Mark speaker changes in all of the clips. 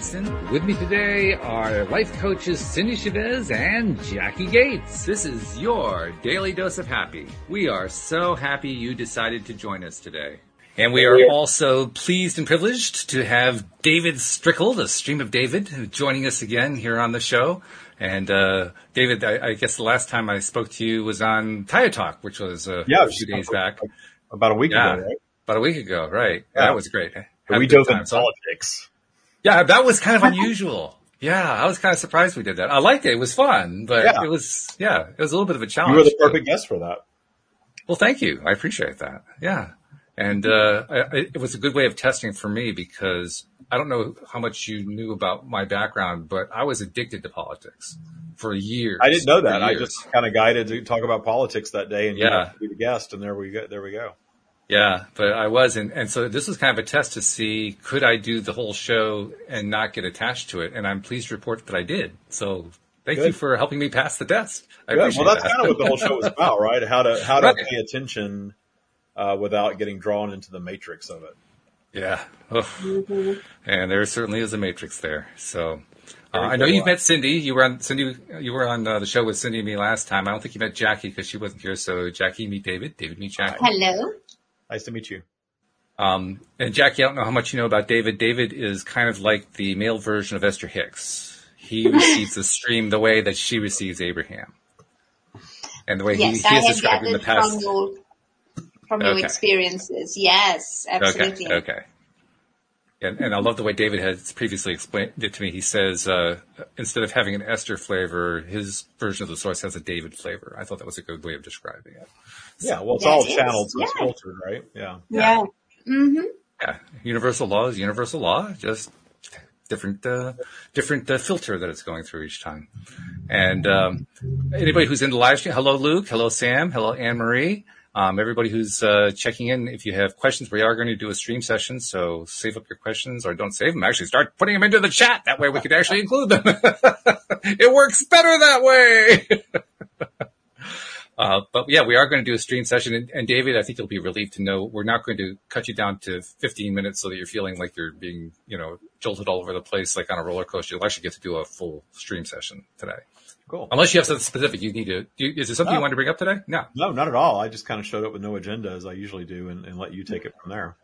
Speaker 1: Walt
Speaker 2: With me today are life coaches Cindy Chavez and Jackie Gates.
Speaker 1: This is your daily dose of happy. We are so happy you decided to join us today. And we are also pleased and privileged to have David Strickle, the Stream of David, joining us again here on the show. And uh, David, I, I, guess the last time I spoke to you was on Tire Talk, which was uh,
Speaker 3: yeah,
Speaker 1: a few days back.
Speaker 3: About a week
Speaker 1: yeah,
Speaker 3: ago, right?
Speaker 1: About a week ago, right. Yeah. That was great.
Speaker 3: we dove into politics.
Speaker 1: Yeah, that was kind of unusual. Yeah, I was kind of surprised we did that. I liked it. It was fun, but yeah. it was, yeah, it was a little bit of a challenge.
Speaker 3: You were the perfect guest for that.
Speaker 1: Well, thank you. I appreciate that. Yeah. And uh, I, it was a good way of testing for me because I don't know how much you knew about my background, but I was addicted to politics for years.
Speaker 3: I didn't know that. I just kind of guided to talk about politics that day, and
Speaker 1: yeah,
Speaker 3: be the guest, and there we go. There we go.
Speaker 1: Yeah, but I was, and, and so this was kind of a test to see could I do the whole show and not get attached to it, and I'm pleased to report that I did. So thank
Speaker 3: Good.
Speaker 1: you for helping me pass the test. I
Speaker 3: Good. Well, that's
Speaker 1: that.
Speaker 3: kind of what the whole show was about, right? How to how to
Speaker 1: Right.
Speaker 3: pay attention uh, without getting drawn into the matrix of it.
Speaker 1: Yeah. Ugh. And there certainly is a matrix there. So uh, I know you've met Cindy. You were on Cindy. You were on uh, the show with Cindy and me last time. I don't think you met Jackie because she wasn't here. So Jackie, meet David. David, meet Jackie.
Speaker 4: Hello.
Speaker 3: Nice to meet you.
Speaker 1: Um, and Jackie, I don't know how much you know about David. David is kind of like the male version of Esther Hicks. He receives the stream the way that she receives Abraham, and the way
Speaker 4: Yes,
Speaker 1: he,
Speaker 4: I
Speaker 1: he has
Speaker 4: have
Speaker 1: described in the
Speaker 4: gathered
Speaker 1: past.
Speaker 4: from your from your experiences. Yes, absolutely.
Speaker 1: Okay. Okay. And, and I love the way David has previously explained it to me. He says uh, instead of having an Esther flavor, his version of the source has a David flavor. I thought that was a good way of describing it.
Speaker 3: Yeah, well, it's
Speaker 4: That
Speaker 3: all
Speaker 4: is,
Speaker 3: channeled, so it's
Speaker 4: yeah.
Speaker 3: filtered, right? Yeah.
Speaker 4: Yeah. Mm-hmm.
Speaker 1: Yeah, universal law is universal law, just different uh, different uh, filter that it's going through each time. And um, anybody who's in the live stream, hello Luke, hello Sam, hello Anne Marie. Um, everybody who's uh, checking in, if you have questions, we are going to do a stream session, so save up your questions or don't save them. Actually, start putting them into the chat. That way, we could actually include them. it works better that way. Uh, but yeah, we are going to do a stream session. And, and David, I think you'll be relieved to know we're not going to cut you down to 15 minutes so that you're feeling like you're being, you know, jolted all over the place like on a roller coaster. You'll actually get to do a full stream session today.
Speaker 3: Cool.
Speaker 1: Unless you have something specific you need to, do you, is there something you
Speaker 3: No.
Speaker 1: want to bring up today? No.
Speaker 3: No, not at all. I just kind of showed up with no agenda as I usually do, and, and let you take it from there.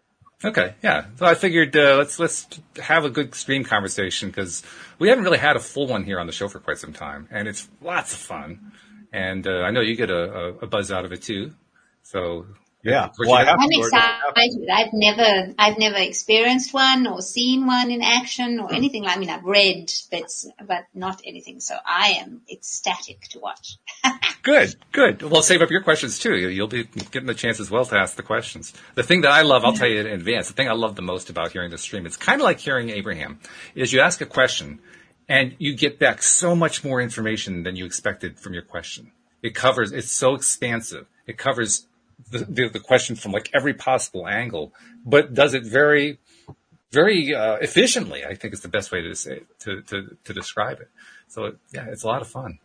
Speaker 1: Okay. Yeah. So I figured, uh, let's, let's have a good stream conversation because we haven't really had a full one here on the show for quite some time and it's lots of fun. And, uh, I know you get a, a, a buzz out of it too. So
Speaker 3: Yeah. Well, I
Speaker 1: you
Speaker 3: have
Speaker 4: I'm excited. I've never, I've never experienced one or seen one in action or hmm. anything. like I mean, I've read bits, but not anything. So I am ecstatic to watch.
Speaker 1: Good, good. Well, save up your questions too. You- You'll be getting the chance as well to ask the questions. The thing that I love, I'll tell you in advance, the thing I love the most about hearing the stream, it's kind of like hearing Abraham, is you ask a question and you get back so much more information than you expected from your question. It covers, it's so expansive. It covers the, the, the question from like every possible angle, but does it very, very uh, efficiently. I think is the best way to say to to, to describe it. So yeah, it's a lot of fun.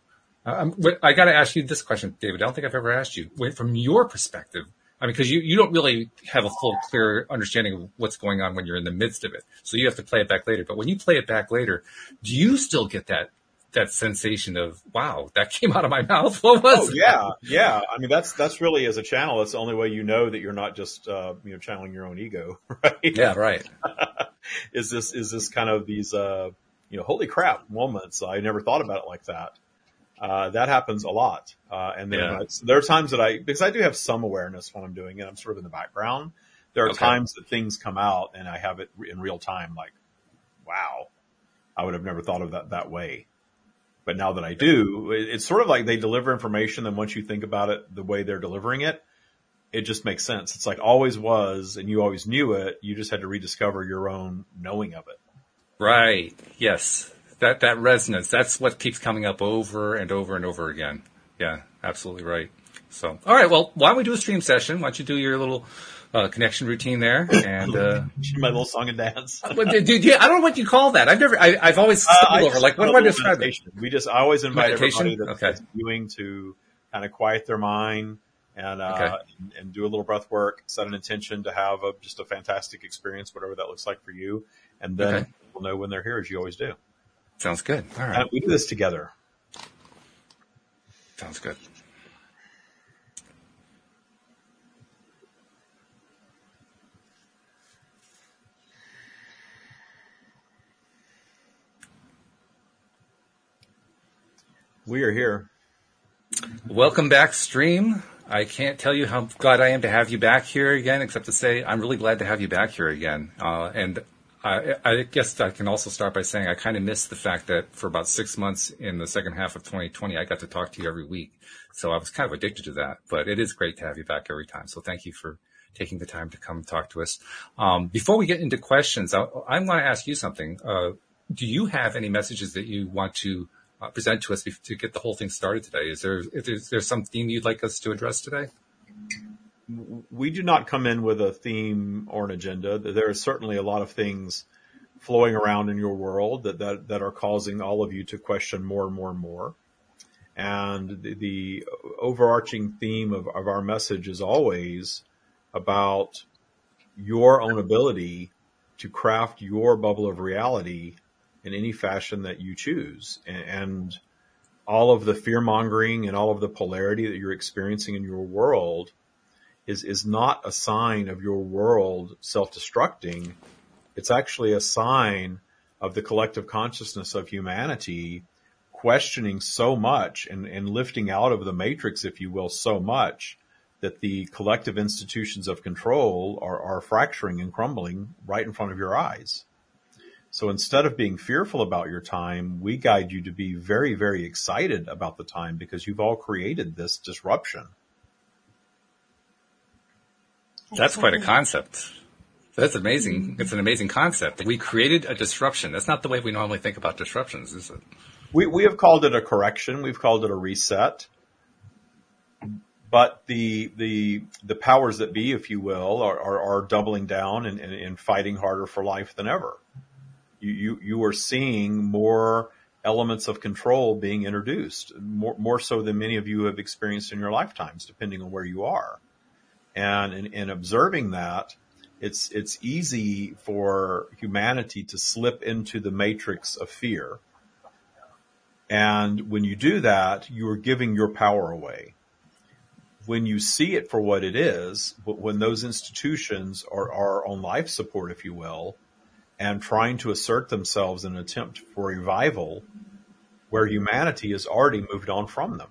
Speaker 1: Um, but I got to ask you this question, David. I don't think I've ever asked you from your perspective. I mean, because you, you don't really have a full, clear understanding of what's going on when you're in the midst of it. So you have to play it back later. But when you play it back later, do you still get that that sensation of wow, that came out of my mouth? What was?
Speaker 3: Oh yeah, yeah. I mean, that's that's really as a channel. That's the only way you know that you're not just uh, you know channeling your own ego, right?
Speaker 1: yeah, right.
Speaker 3: is this is this kind of these uh, you know holy crap moments? I never thought about it like that. Uh, that happens a lot, uh, and then
Speaker 1: Yeah.
Speaker 3: there are times that I because I do have some awareness when I'm doing it. I'm sort of in the background. There are
Speaker 1: Okay.
Speaker 3: times that things come out and I have it in real time. Like, wow, I would have never thought of that that way. But now that I do, it's sort of like they deliver information. And once you think about it, the way they're delivering it, it just makes sense. It's like always was, and you always knew it. You just had to rediscover your own knowing of it.
Speaker 1: Right. Yes. That that resonance. That's what keeps coming up over and over and over again. Yeah, absolutely right. So, all right. Well, why don't we do a stream session? Why don't you do your little uh, connection routine there? And uh,
Speaker 3: My little song and dance.
Speaker 1: what, dude, yeah, I don't know what you call that. I've never. I, I've always
Speaker 3: Uh,
Speaker 1: stumbled
Speaker 3: I
Speaker 1: over. Like, what do I describe it?
Speaker 3: We just, I always invite
Speaker 1: Meditation?
Speaker 3: everybody that's,
Speaker 1: Okay.
Speaker 3: that's viewing to kind of quiet their mind, and, uh,
Speaker 1: Okay.
Speaker 3: and, and do a little breath work, set an intention to have a, just a fantastic experience, whatever that looks like for you. And then
Speaker 1: Okay.
Speaker 3: we'll know when they're here as you always do.
Speaker 1: Sounds good. All right.
Speaker 3: And we do this together.
Speaker 1: Sounds good.
Speaker 3: We are here.
Speaker 1: Welcome back, stream. I can't tell you how glad I am to have you back here again, except to say I'm really glad to have you back here again. Uh, and I, I guess I can also start by saying I kind of missed the fact that for about six months in the second half of 2020, I got to talk to you every week. So I was kind of addicted to that, but it is great to have you back every time. So thank you for taking the time to come talk to us. Um, before we get into questions, I, I want to ask you something. Uh, do you have any messages that you want to uh, present to us to get the whole thing started today? Is there is there some theme you'd like us to address today?
Speaker 3: we do not come in with a theme or an agenda. There is certainly a lot of things flowing around in your world that, that, that are causing all of you to question more and more and more. And the, the overarching theme of, of our message is always about your own ability to craft your bubble of reality in any fashion that you choose. And, all of the fear mongering and all of the polarity that you're experiencing in your world is is not a sign of your world self-destructing. It's actually a sign of the collective consciousness of humanity questioning so much and, and lifting out of the matrix, if you will, so much that the collective institutions of control are, are fracturing and crumbling right in front of your eyes. So instead of being fearful about your time, we guide you to be very, very excited about the time because you've all created this disruption.
Speaker 1: That's quite a concept. That's amazing. Mm-hmm. It's an amazing concept. We created a disruption. That's not the way we normally think about disruptions, is it?
Speaker 3: We, we have called it a correction. We've called it a reset. But the, the, the powers that be, if you will, are, are, are doubling down and, and, and fighting harder for life than ever. You, you, are seeing more elements of control being introduced, more, more so than many of you have experienced in your lifetimes, depending on where you are. And in, in observing that, it's, it's easy for humanity to slip into the matrix of fear. And when you do that, you are giving your power away. When you see it for what it is, but when those institutions are, are on life support, if you will, and trying to assert themselves in an attempt for revival, where humanity has already moved on from them.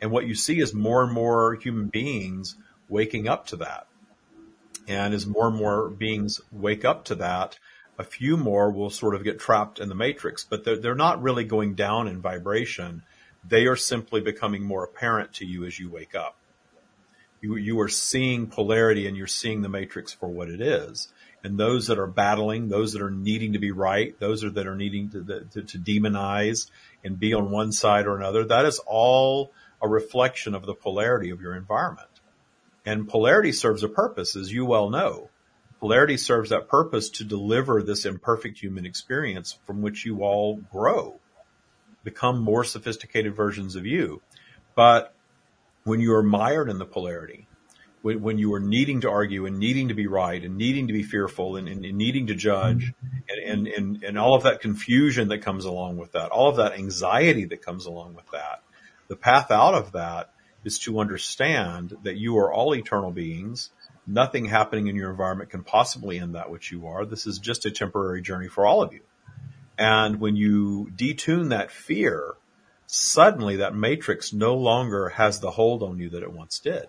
Speaker 3: And what you see is more and more human beings waking up to that. And as more and more beings wake up to that, a few more will sort of get trapped in the matrix, but they're, they're not really going down in vibration. They are simply becoming more apparent to you as you wake up. You, you are seeing polarity and you're seeing the matrix for what it is. And those that are battling, those that are needing to be right, those are that are needing to, to, to demonize and be on one side or another, that is all a reflection of the polarity of your environment. And polarity serves a purpose, as you well know. Polarity serves that purpose to deliver this imperfect human experience from which you all grow, become more sophisticated versions of you. But when you are mired in the polarity, when, when you are needing to argue and needing to be right and needing to be fearful and, and, and needing to judge and, and, and, and all of that confusion that comes along with that, all of that anxiety that comes along with that, the path out of that is to understand that you are all eternal beings. Nothing happening in your environment can possibly end that which you are. This is just a temporary journey for all of you. And when you detune that fear, suddenly that matrix no longer has the hold on you that it once did.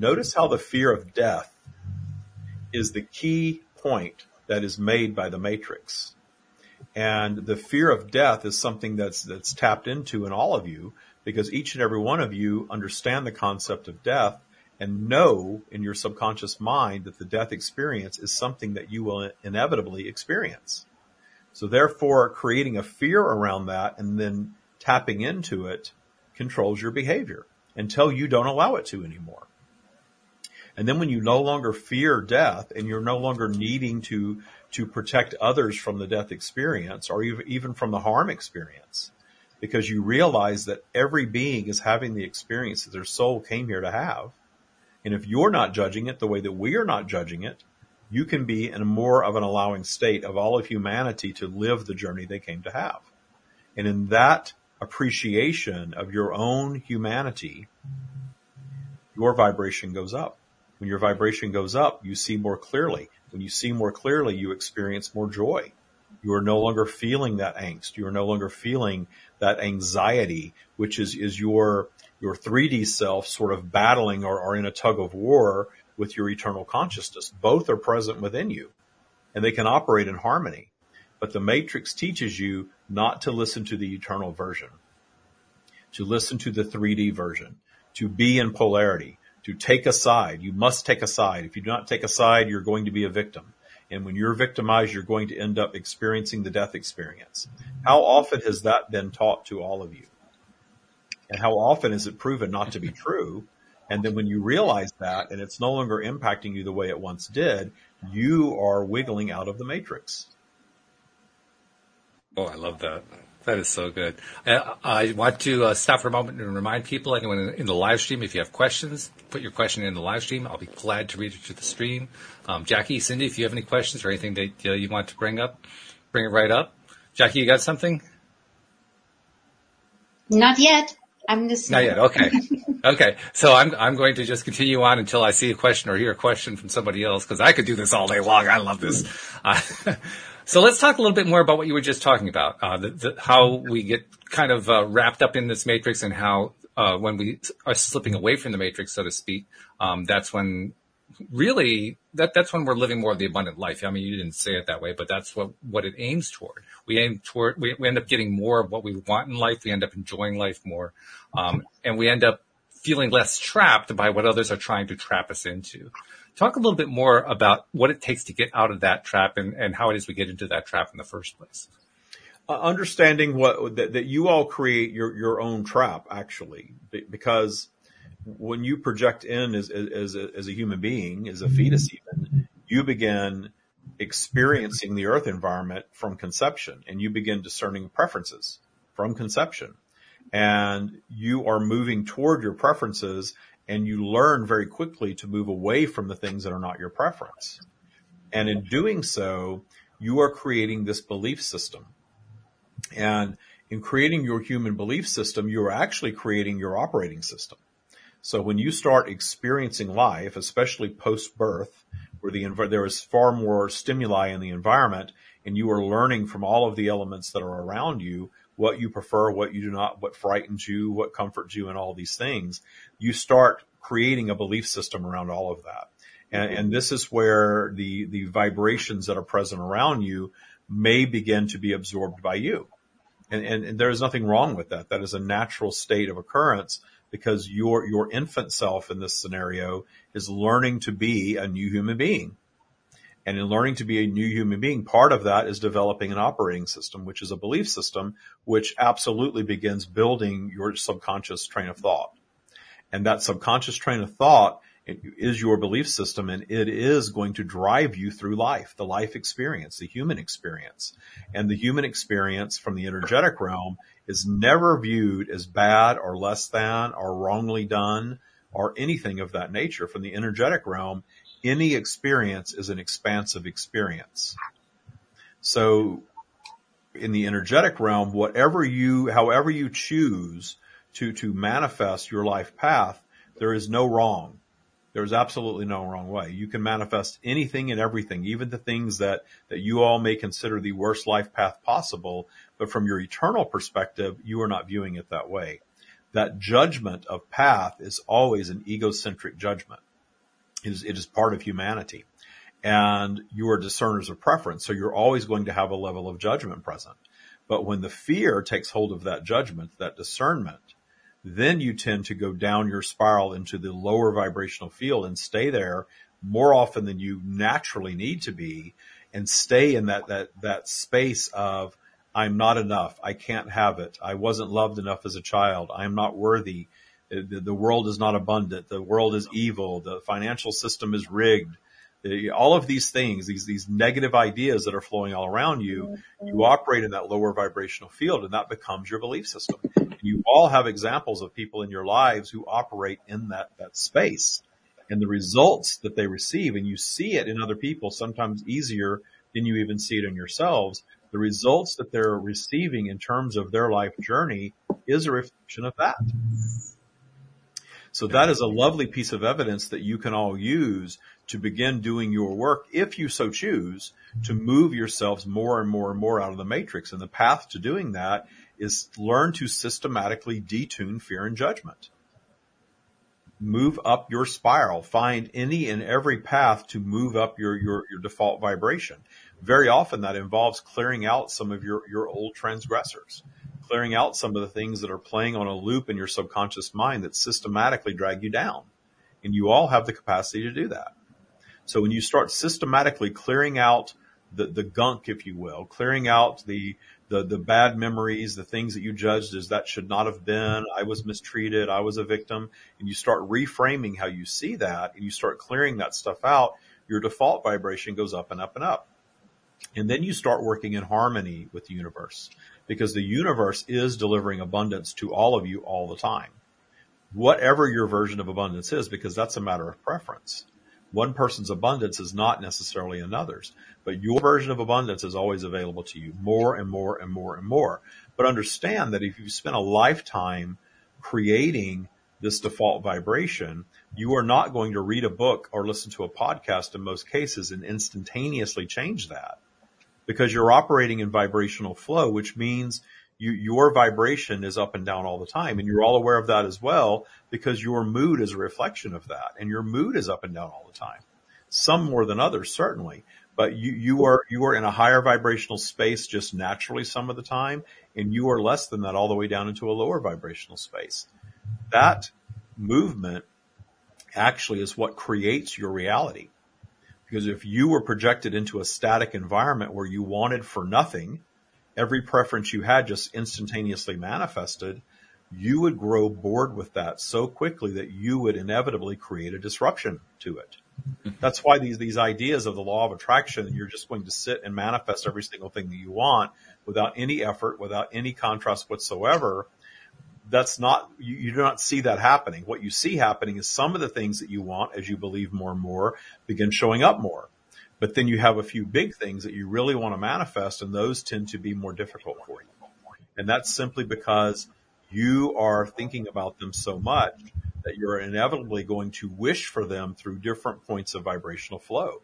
Speaker 3: Notice how the fear of death is the key point that is made by the matrix. And the fear of death is something that's, that's tapped into in all of you because each and every one of you understand the concept of death and know in your subconscious mind that the death experience is something that you will inevitably experience. So therefore creating a fear around that and then tapping into it controls your behavior until you don't allow it to anymore. And then when you no longer fear death and you're no longer needing to, to protect others from the death experience or even from the harm experience, because you realize that every being is having the experience that their soul came here to have. And if you're not judging it the way that we are not judging it, you can be in a more of an allowing state of all of humanity to live the journey they came to have. And in that appreciation of your own humanity, your vibration goes up. When your vibration goes up, you see more clearly. When you see more clearly, you experience more joy. You are no longer feeling that angst. You are no longer feeling that anxiety, which is, is your, your 3D self sort of battling or, or in a tug of war with your eternal consciousness. Both are present within you and they can operate in harmony. But the matrix teaches you not to listen to the eternal version, to listen to the 3D version, to be in polarity, to take a side. You must take a side. If you do not take a side, you're going to be a victim. And when you're victimized, you're going to end up experiencing the death experience. How often has that been taught to all of you? And how often is it proven not to be true? And then when you realize that and it's no longer impacting you the way it once did, you are wiggling out of the matrix.
Speaker 1: Oh, I love that. That is so good. Uh, I want to uh, stop for a moment and remind people, like in, in the live stream, if you have questions, put your question in the live stream. I'll be glad to read it to the stream. Um, Jackie, Cindy, if you have any questions or anything that uh, you want to bring up, bring it right up. Jackie, you got something?
Speaker 4: Not yet. I'm just
Speaker 1: not yet. Okay, okay. So I'm I'm going to just continue on until I see a question or hear a question from somebody else because I could do this all day long. I love this. Uh, so let's talk a little bit more about what you were just talking about. Uh, the, the, how we get kind of uh, wrapped up in this matrix and how uh, when we are slipping away from the matrix, so to speak, um, that's when really that that's when we're living more of the abundant life. I mean, you didn't say it that way, but that's what what it aims toward. We aim toward we, we end up getting more of what we want in life. We end up enjoying life more, um, and we end up feeling less trapped by what others are trying to trap us into. Talk a little bit more about what it takes to get out of that trap and, and how it is we get into that trap in the first place.
Speaker 3: Uh, understanding what that, that you all create your your own trap actually because when you project in as, as, a, as a human being, as a fetus even, you begin experiencing the earth environment from conception and you begin discerning preferences from conception. And you are moving toward your preferences and you learn very quickly to move away from the things that are not your preference. And in doing so, you are creating this belief system. And in creating your human belief system, you are actually creating your operating system. So when you start experiencing life, especially post birth, where the there is far more stimuli in the environment, and you are learning from all of the elements that are around you what you prefer, what you do not, what frightens you, what comforts you, and all these things. You start creating a belief system around all of that. And, mm-hmm. and, this is where the, the vibrations that are present around you may begin to be absorbed by you. And, and, and there is nothing wrong with that. That is a natural state of occurrence because your, your infant self in this scenario is learning to be a new human being. And in learning to be a new human being, part of that is developing an operating system, which is a belief system, which absolutely begins building your subconscious train of thought. And that subconscious train of thought is your belief system and it is going to drive you through life, the life experience, the human experience. And the human experience from the energetic realm is never viewed as bad or less than or wrongly done or anything of that nature. From the energetic realm, any experience is an expansive experience. So in the energetic realm, whatever you, however you choose to, to manifest your life path, there is no wrong. There's absolutely no wrong way. You can manifest anything and everything, even the things that, that you all may consider the worst life path possible. But from your eternal perspective, you are not viewing it that way. That judgment of path is always an egocentric judgment. It is, it is part of humanity. And you are discerners of preference. So you're always going to have a level of judgment present. But when the fear takes hold of that judgment, that discernment, then you tend to go down your spiral into the lower vibrational field and stay there more often than you naturally need to be and stay in that, that, that space of I'm not enough. I can't have it. I wasn't loved enough as a child. I am not worthy. The, the world is not abundant. The world is evil. The financial system is rigged. The- All of these things, these, these negative ideas that are flowing all around you, you mm-hmm. operate in that lower vibrational field and that becomes your belief system. You all have examples of people in your lives who operate in that, that space and the results that they receive and you see it in other people sometimes easier than you even see it in yourselves. The results that they're receiving in terms of their life journey is a reflection of that. So that is a lovely piece of evidence that you can all use to begin doing your work, if you so choose, to move yourselves more and more and more out of the matrix. And the path to doing that is learn to systematically detune fear and judgment. Move up your spiral. Find any and every path to move up your, your, your default vibration. Very often that involves clearing out some of your, your old transgressors clearing out some of the things that are playing on a loop in your subconscious mind that systematically drag you down. And you all have the capacity to do that. So when you start systematically clearing out the, the gunk, if you will, clearing out the, the, the bad memories, the things that you judged as that should not have been, I was mistreated, I was a victim, and you start reframing how you see that and you start clearing that stuff out, your default vibration goes up and up and up. And then you start working in harmony with the universe because the universe is delivering abundance to all of you all the time. Whatever your version of abundance is, because that's a matter of preference. One person's abundance is not necessarily another's, but your version of abundance is always available to you more and more and more and more. But understand that if you spend a lifetime creating this default vibration, you are not going to read a book or listen to a podcast in most cases and instantaneously change that because you're operating in vibrational flow, which means you, your vibration is up and down all the time. And you're all aware of that as well because your mood is a reflection of that and your mood is up and down all the time. Some more than others, certainly, but you, you are, you are in a higher vibrational space just naturally some of the time. And you are less than that all the way down into a lower vibrational space. That movement actually is what creates your reality. Because if you were projected into a static environment where you wanted for nothing, every preference you had just instantaneously manifested, you would grow bored with that so quickly that you would inevitably create a disruption to it. Mm-hmm. That's why these, these ideas of the law of attraction, you're just going to sit and manifest every single thing that you want without any effort, without any contrast whatsoever. That's not, you, you do not see that happening. What you see happening is some of the things that you want as you believe more and more begin showing up more. But then you have a few big things that you really want to manifest and those tend to be more difficult for you. And that's simply because you are thinking about them so much that you're inevitably going to wish for them through different points of vibrational flow.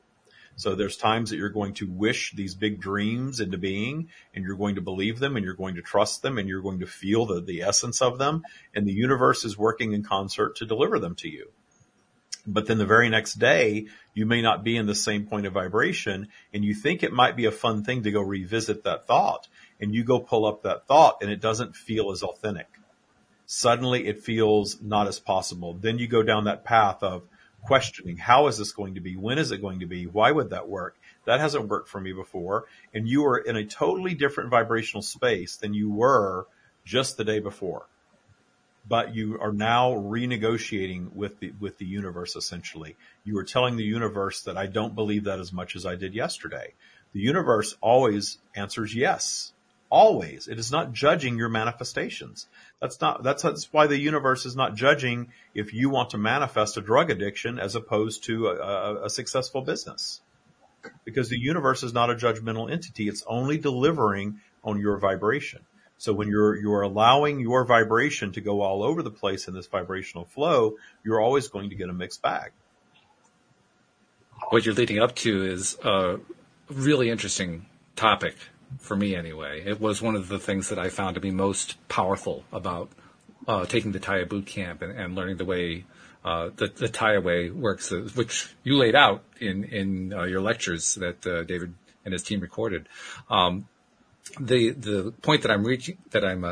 Speaker 3: So there's times that you're going to wish these big dreams into being and you're going to believe them and you're going to trust them and you're going to feel the, the essence of them and the universe is working in concert to deliver them to you. But then the very next day, you may not be in the same point of vibration and you think it might be a fun thing to go revisit that thought and you go pull up that thought and it doesn't feel as authentic. Suddenly it feels not as possible. Then you go down that path of questioning, how is this going to be? When is it going to be? Why would that work? That hasn't worked for me before. And you are in a totally different vibrational space than you were just the day before. But you are now renegotiating with the, with the universe essentially. You are telling the universe that I don't believe that as much as I did yesterday. The universe always answers yes. Always. It is not judging your manifestations. That's not, that's, that's why the universe is not judging if you want to manifest a drug addiction as opposed to a, a, a successful business. Because the universe is not a judgmental entity. It's only delivering on your vibration. So when you're, you're allowing your vibration to go all over the place in this vibrational flow, you're always going to get a mixed bag.
Speaker 1: What you're leading up to is a really interesting topic for me anyway. It was one of the things that I found to be most powerful about uh, taking the Taya boot camp and, and learning the way uh, the, the Taya way works, uh, which you laid out in in uh, your lectures that uh, David and his team recorded. Um, the the point that I'm reaching that I'm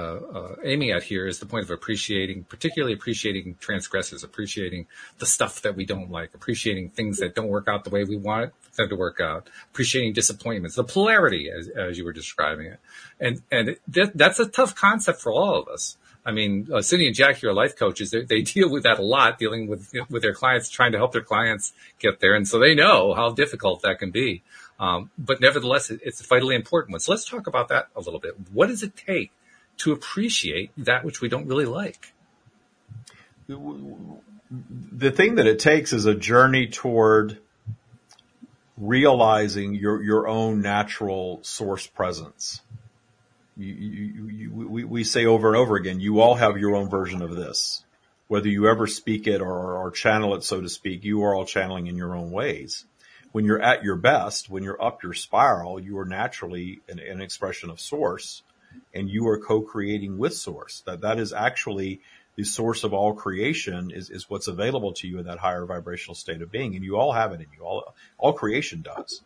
Speaker 1: aiming at here is the point of appreciating, particularly appreciating transgressors, appreciating the stuff that we don't like, appreciating things that don't work out the way we want them to work out, appreciating disappointments, the polarity as, as you were describing it, and and that, that's a tough concept for all of us I mean, uh, Cindy and Jackie are life coaches. They, they deal with that a lot, dealing with with their clients, trying to help their clients get there, and so they know how difficult that can be. Um, but nevertheless, it, it's a vitally important one. So let's talk about that a little bit. What does it take to appreciate that which we don't really like?
Speaker 3: The thing that it takes is a journey toward realizing your your own natural source presence. You, you, you, we, we say over and over again, you all have your own version of this. Whether you ever speak it or, or channel it, so to speak, you are all channeling in your own ways. When you're at your best, when you're up your spiral, you are naturally an, an expression of source and you are co-creating with source. That, that is actually the source of all creation is, is what's available to you in that higher vibrational state of being. And you all have it in you. All, all creation does.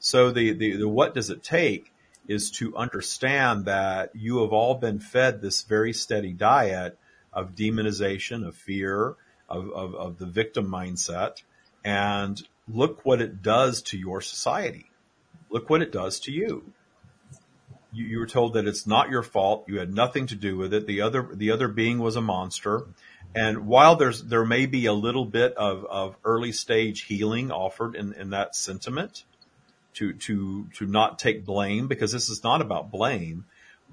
Speaker 3: So the, the, the what does it take is to understand that you have all been fed this very steady diet of demonization, of fear, of, of, of the victim mindset. And look what it does to your society. Look what it does to you. You, you were told that it's not your fault. You had nothing to do with it. The other, the other being was a monster. And while there's, there may be a little bit of, of early stage healing offered in, in that sentiment, to, to, to not take blame because this is not about blame,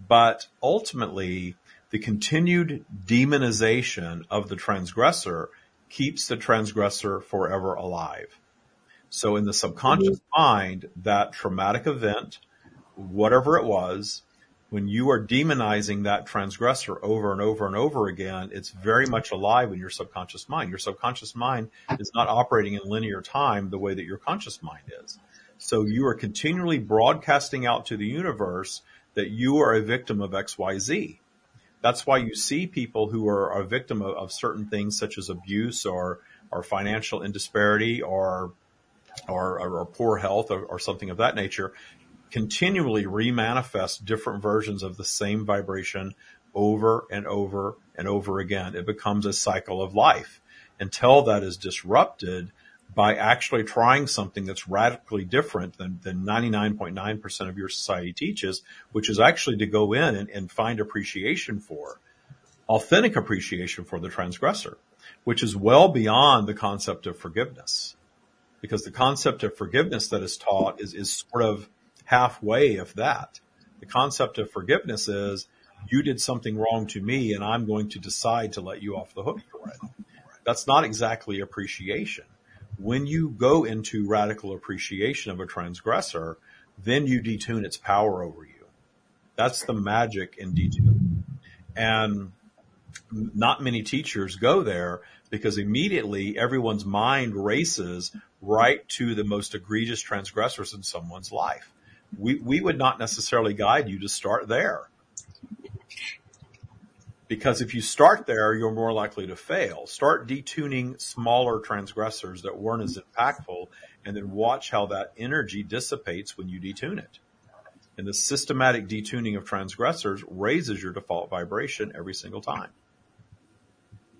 Speaker 3: but ultimately the continued demonization of the transgressor keeps the transgressor forever alive. So in the subconscious mm-hmm. mind, that traumatic event, whatever it was, when you are demonizing that transgressor over and over and over again, it's very much alive in your subconscious mind. Your subconscious mind is not operating in linear time the way that your conscious mind is. So you are continually broadcasting out to the universe that you are a victim of XYZ. That's why you see people who are a victim of, of certain things such as abuse or, or financial indisparity or, or, or poor health or, or something of that nature continually remanifest different versions of the same vibration over and over and over again. It becomes a cycle of life until that is disrupted by actually trying something that's radically different than, than 99.9% of your society teaches, which is actually to go in and, and find appreciation for, authentic appreciation for the transgressor, which is well beyond the concept of forgiveness. Because the concept of forgiveness that is taught is, is sort of halfway of that. The concept of forgiveness is you did something wrong to me and I'm going to decide to let you off the hook for it. That's not exactly appreciation when you go into radical appreciation of a transgressor, then you detune its power over you. That's the magic in detune. And not many teachers go there because immediately everyone's mind races right to the most egregious transgressors in someone's life. We, we would not necessarily guide you to start there. Because if you start there, you're more likely to fail. Start detuning smaller transgressors that weren't as impactful and then watch how that energy dissipates when you detune it. And the systematic detuning of transgressors raises your default vibration every single time.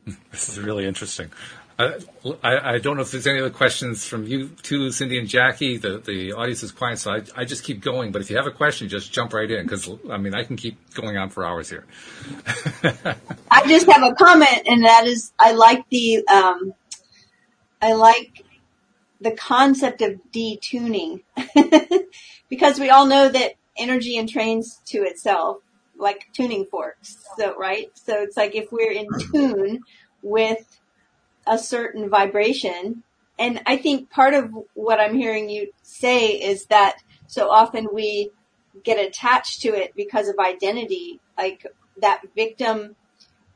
Speaker 1: This is really interesting. I, I, don't know if there's any other questions from you two, Cindy and Jackie. The the audience is quiet, so I, I just keep going. But if you have a question, just jump right in because I mean I can keep going on for hours here.
Speaker 5: I just have a comment, and that is I like the um, I like the concept of detuning because we all know that energy entrains to itself like tuning forks. So right, so it's like if we're in tune with a certain vibration. And I think part of what I'm hearing you say is that so often we get attached to it because of identity, like that victim,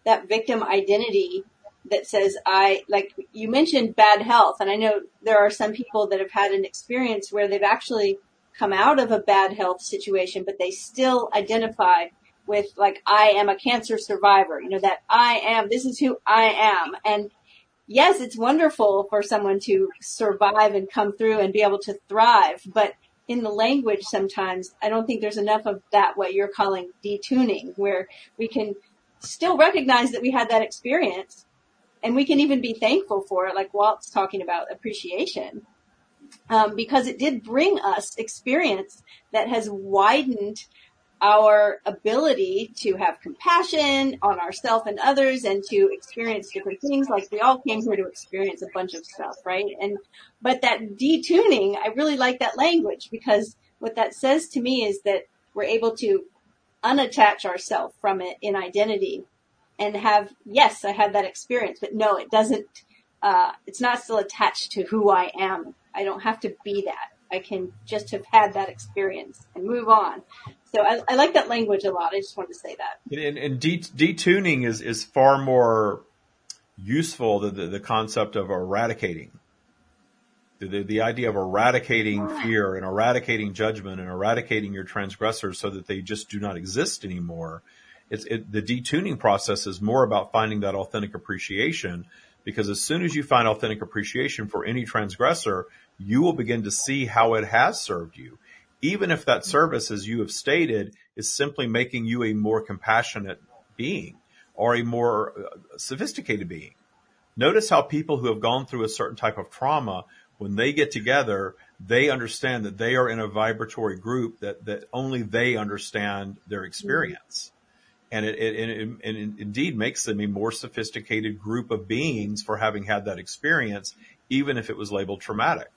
Speaker 5: that victim identity that says I, like you mentioned bad health. And I know there are some people that have had an experience where they've actually come out of a bad health situation, but they still identify with like, I am a cancer survivor, you know, that I am, this is who I am. And yes, it's wonderful for someone to survive and come through and be able to thrive, but in the language sometimes I don't think there's enough of that what you're calling detuning where we can still recognize that we had that experience and we can even be thankful for it like Walt's talking about appreciation um, because it did bring us experience that has widened our ability to have compassion on ourselves and others and to experience different things. Like we all came here to experience a bunch of stuff, right? And, but that detuning, I really like that language because what that says to me is that we're able to unattach ourselves from it in identity and have, yes, I had that experience, but no, it doesn't, uh, it's not still attached to who I am. I don't have to be that. I can just have had that experience and move on. So I, I like that language a lot. I just wanted to say that.
Speaker 3: And, and de- detuning is, is far more useful than the, the concept of eradicating. The, the, the, idea of eradicating fear and eradicating judgment and eradicating your transgressors so that they just do not exist anymore. It's, it, the detuning process is more about finding that authentic appreciation because as soon as you find authentic appreciation for any transgressor, you will begin to see how it has served you. Even if that service, as you have stated, is simply making you a more compassionate being or a more uh, sophisticated being. Notice how people who have gone through a certain type of trauma, when they get together, they understand that they are in a vibratory group that, that only they understand their experience. And it, it, it, it, indeed makes them a more sophisticated group of beings for having had that experience, even if it was labeled traumatic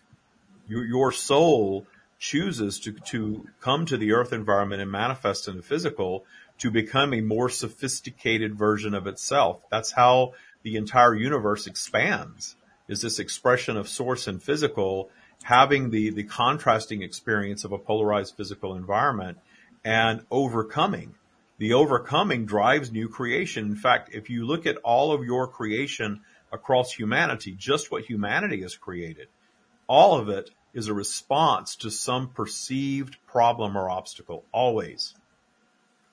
Speaker 3: your, your soul chooses to, to come to the earth environment and manifest in the physical to become a more sophisticated version of itself. That's how the entire universe expands is this expression of source and physical having the, the contrasting experience of a polarized physical environment and overcoming. The overcoming drives new creation. In fact, if you look at all of your creation across humanity, just what humanity has created, all of it is a response to some perceived problem or obstacle. Always.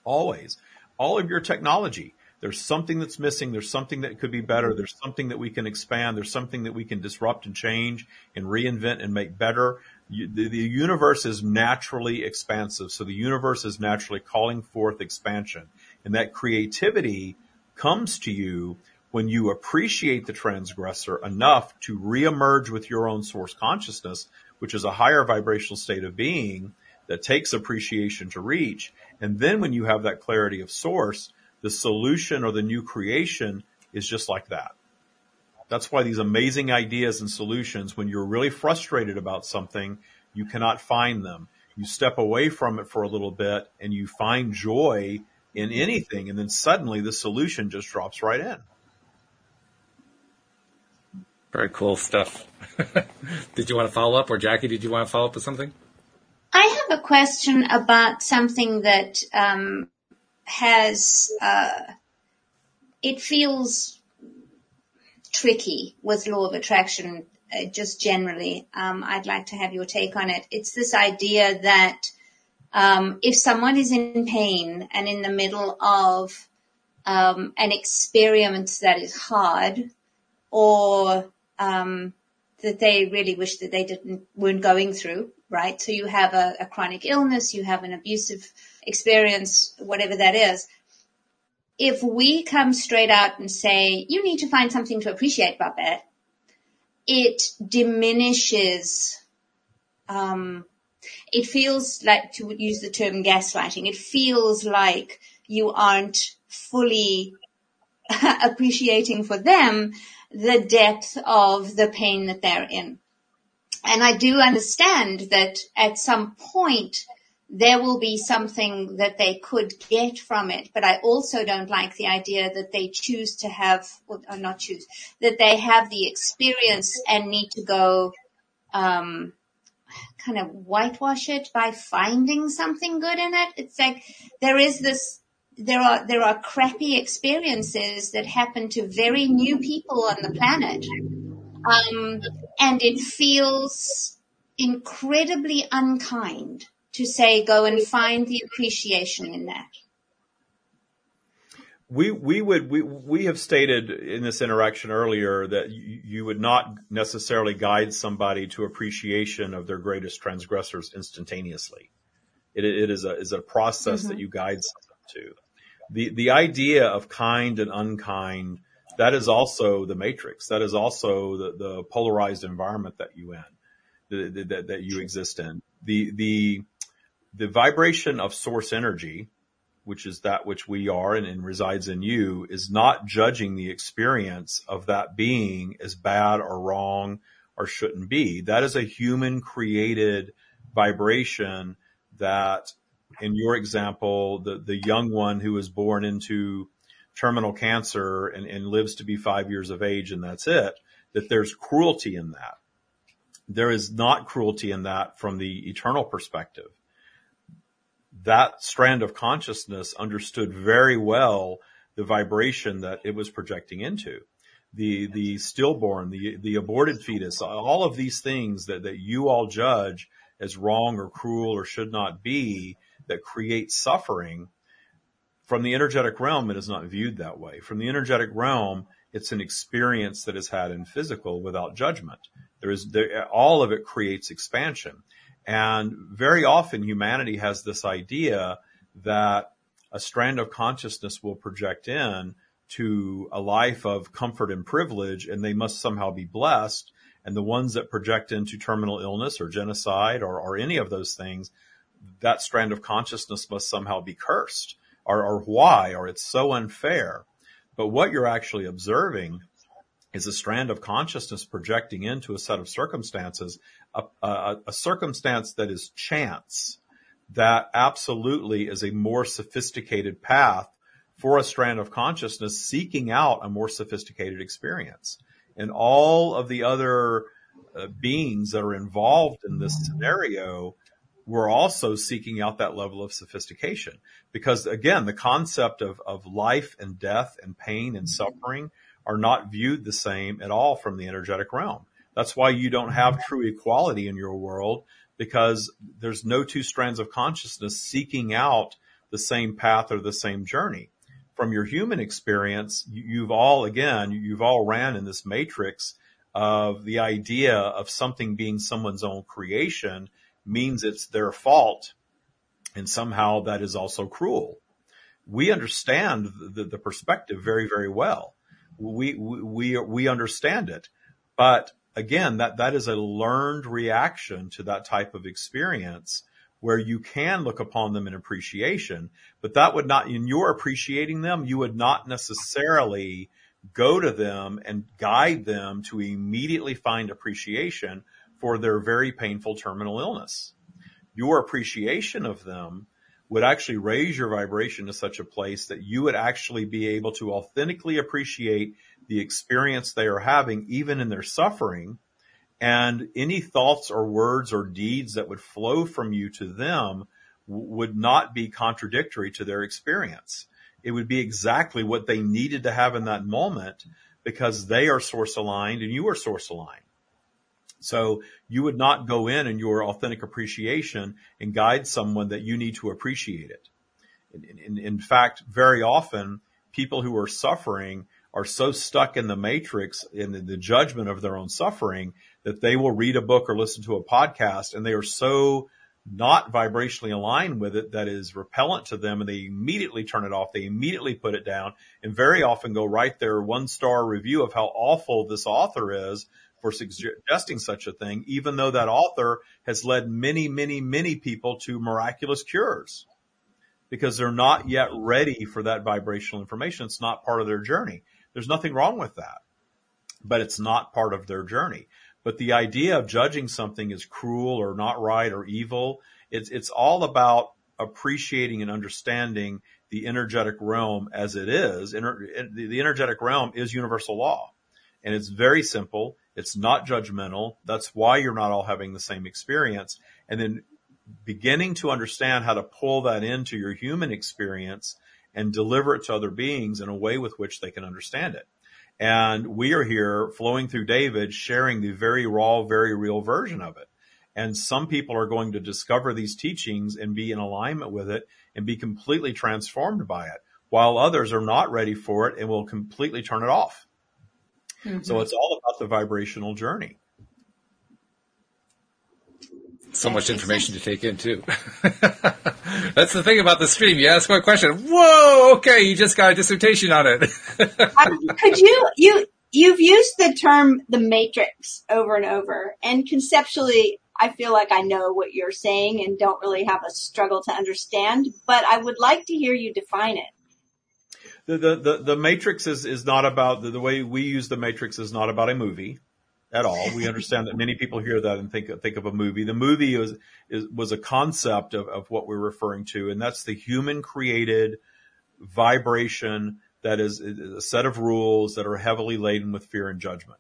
Speaker 3: Always. All of your technology, there's something that's missing. There's something that could be better. There's something that we can expand. There's something that we can disrupt and change and reinvent and make better. You, the, the universe is naturally expansive. So the universe is naturally calling forth expansion and that creativity comes to you when you appreciate the transgressor enough to reemerge with your own source consciousness, which is a higher vibrational state of being that takes appreciation to reach. And then when you have that clarity of source, the solution or the new creation is just like that. That's why these amazing ideas and solutions, when you're really frustrated about something, you cannot find them. You step away from it for a little bit and you find joy in anything. And then suddenly the solution just drops right in.
Speaker 1: Very cool stuff. did you want to follow up, or Jackie, did you want to follow up with something?
Speaker 4: I have a question about something that um, has. Uh, it feels tricky with law of attraction, uh, just generally. Um, I'd like to have your take on it. It's this idea that um, if someone is in pain and in the middle of um, an experience that is hard, or um, that they really wish that they didn't weren't going through, right? So you have a, a chronic illness, you have an abusive experience, whatever that is. If we come straight out and say, you need to find something to appreciate about that, it diminishes, um, it feels like, to use the term gaslighting, it feels like you aren't fully appreciating for them the depth of the pain that they're in. And I do understand that at some point there will be something that they could get from it, but I also don't like the idea that they choose to have, or not choose, that they have the experience and need to go, um, kind of whitewash it by finding something good in it. It's like there is this there are there are crappy experiences that happen to very new people on the planet, um, and it feels incredibly unkind to say go and find the appreciation in that.
Speaker 3: We we would we we have stated in this interaction earlier that you, you would not necessarily guide somebody to appreciation of their greatest transgressors instantaneously. It, it is a is a process mm-hmm. that you guide someone to the, the idea of kind and unkind, that is also the matrix. That is also the, the polarized environment that you in, that, that, you exist in. The, the, the vibration of source energy, which is that which we are and, and, resides in you, is not judging the experience of that being as bad or wrong or shouldn't be. That is a human created vibration that in your example, the, the young one who was born into terminal cancer and, and lives to be five years of age and that's it, that there's cruelty in that. There is not cruelty in that from the eternal perspective. That strand of consciousness understood very well the vibration that it was projecting into. The, the stillborn, the, the aborted fetus, all of these things that, that you all judge as wrong or cruel or should not be that creates suffering from the energetic realm, it is not viewed that way. From the energetic realm, it's an experience that is had in physical without judgment. There is there, all of it creates expansion. And very often humanity has this idea that a strand of consciousness will project in to a life of comfort and privilege and they must somehow be blessed. And the ones that project into terminal illness or genocide or, or any of those things, that strand of consciousness must somehow be cursed or, or why, or it's so unfair. But what you're actually observing is a strand of consciousness projecting into a set of circumstances, a, a, a, circumstance that is chance, that absolutely is a more sophisticated path for a strand of consciousness seeking out a more sophisticated experience. And all of the other uh, beings that are involved in this scenario we're also seeking out that level of sophistication because again, the concept of, of life and death and pain and suffering are not viewed the same at all from the energetic realm. That's why you don't have true equality in your world because there's no two strands of consciousness seeking out the same path or the same journey. From your human experience, you've all, again, you've all ran in this matrix of the idea of something being someone's own creation means it's their fault and somehow that is also cruel. We understand the, the perspective very, very well. We, we, we understand it, but again, that, that is a learned reaction to that type of experience where you can look upon them in appreciation, but that would not, in your appreciating them, you would not necessarily go to them and guide them to immediately find appreciation for their very painful terminal illness. Your appreciation of them would actually raise your vibration to such a place that you would actually be able to authentically appreciate the experience they are having, even in their suffering. And any thoughts or words or deeds that would flow from you to them would not be contradictory to their experience. It would be exactly what they needed to have in that moment because they are source aligned and you are source aligned. So you would not go in in your authentic appreciation and guide someone that you need to appreciate it. In, in, in, fact, very often people who are suffering are so stuck in the matrix in the, the judgment of their own suffering that they will read a book or listen to a podcast and they are so not vibrationally aligned with it that is repellent to them and they immediately turn it off. They immediately put it down and very often go write their one star review of how awful this author is for suggesting such a thing, even though that author has led many, many, many people to miraculous cures because they're not yet ready for that vibrational information. It's not part of their journey. There's nothing wrong with that, but it's not part of their journey. But the idea of judging something as cruel or not right or evil, it's, it's all about appreciating and understanding the energetic realm as it is. the energetic realm is universal law and it's very simple. It's not judgmental. That's why you're not all having the same experience. And then beginning to understand how to pull that into your human experience and deliver it to other beings in a way with which they can understand it. And we are here flowing through David, sharing the very raw, very real version of it. And some people are going to discover these teachings and be in alignment with it and be completely transformed by it, while others are not ready for it and will completely turn it off. Mm-hmm. So it's all about the vibrational journey.
Speaker 1: So much information to take in too. That's the thing about the stream. You ask one question. Whoa. Okay. You just got a dissertation on it.
Speaker 5: Could you, you, you've used the term the matrix over and over and conceptually I feel like I know what you're saying and don't really have a struggle to understand, but I would like to hear you define it.
Speaker 3: The, the, the, matrix is, is not about the, the way we use the matrix is not about a movie at all. We understand that many people hear that and think think of a movie. The movie was is, was a concept of, of what we're referring to, and that's the human created vibration that is a set of rules that are heavily laden with fear and judgment.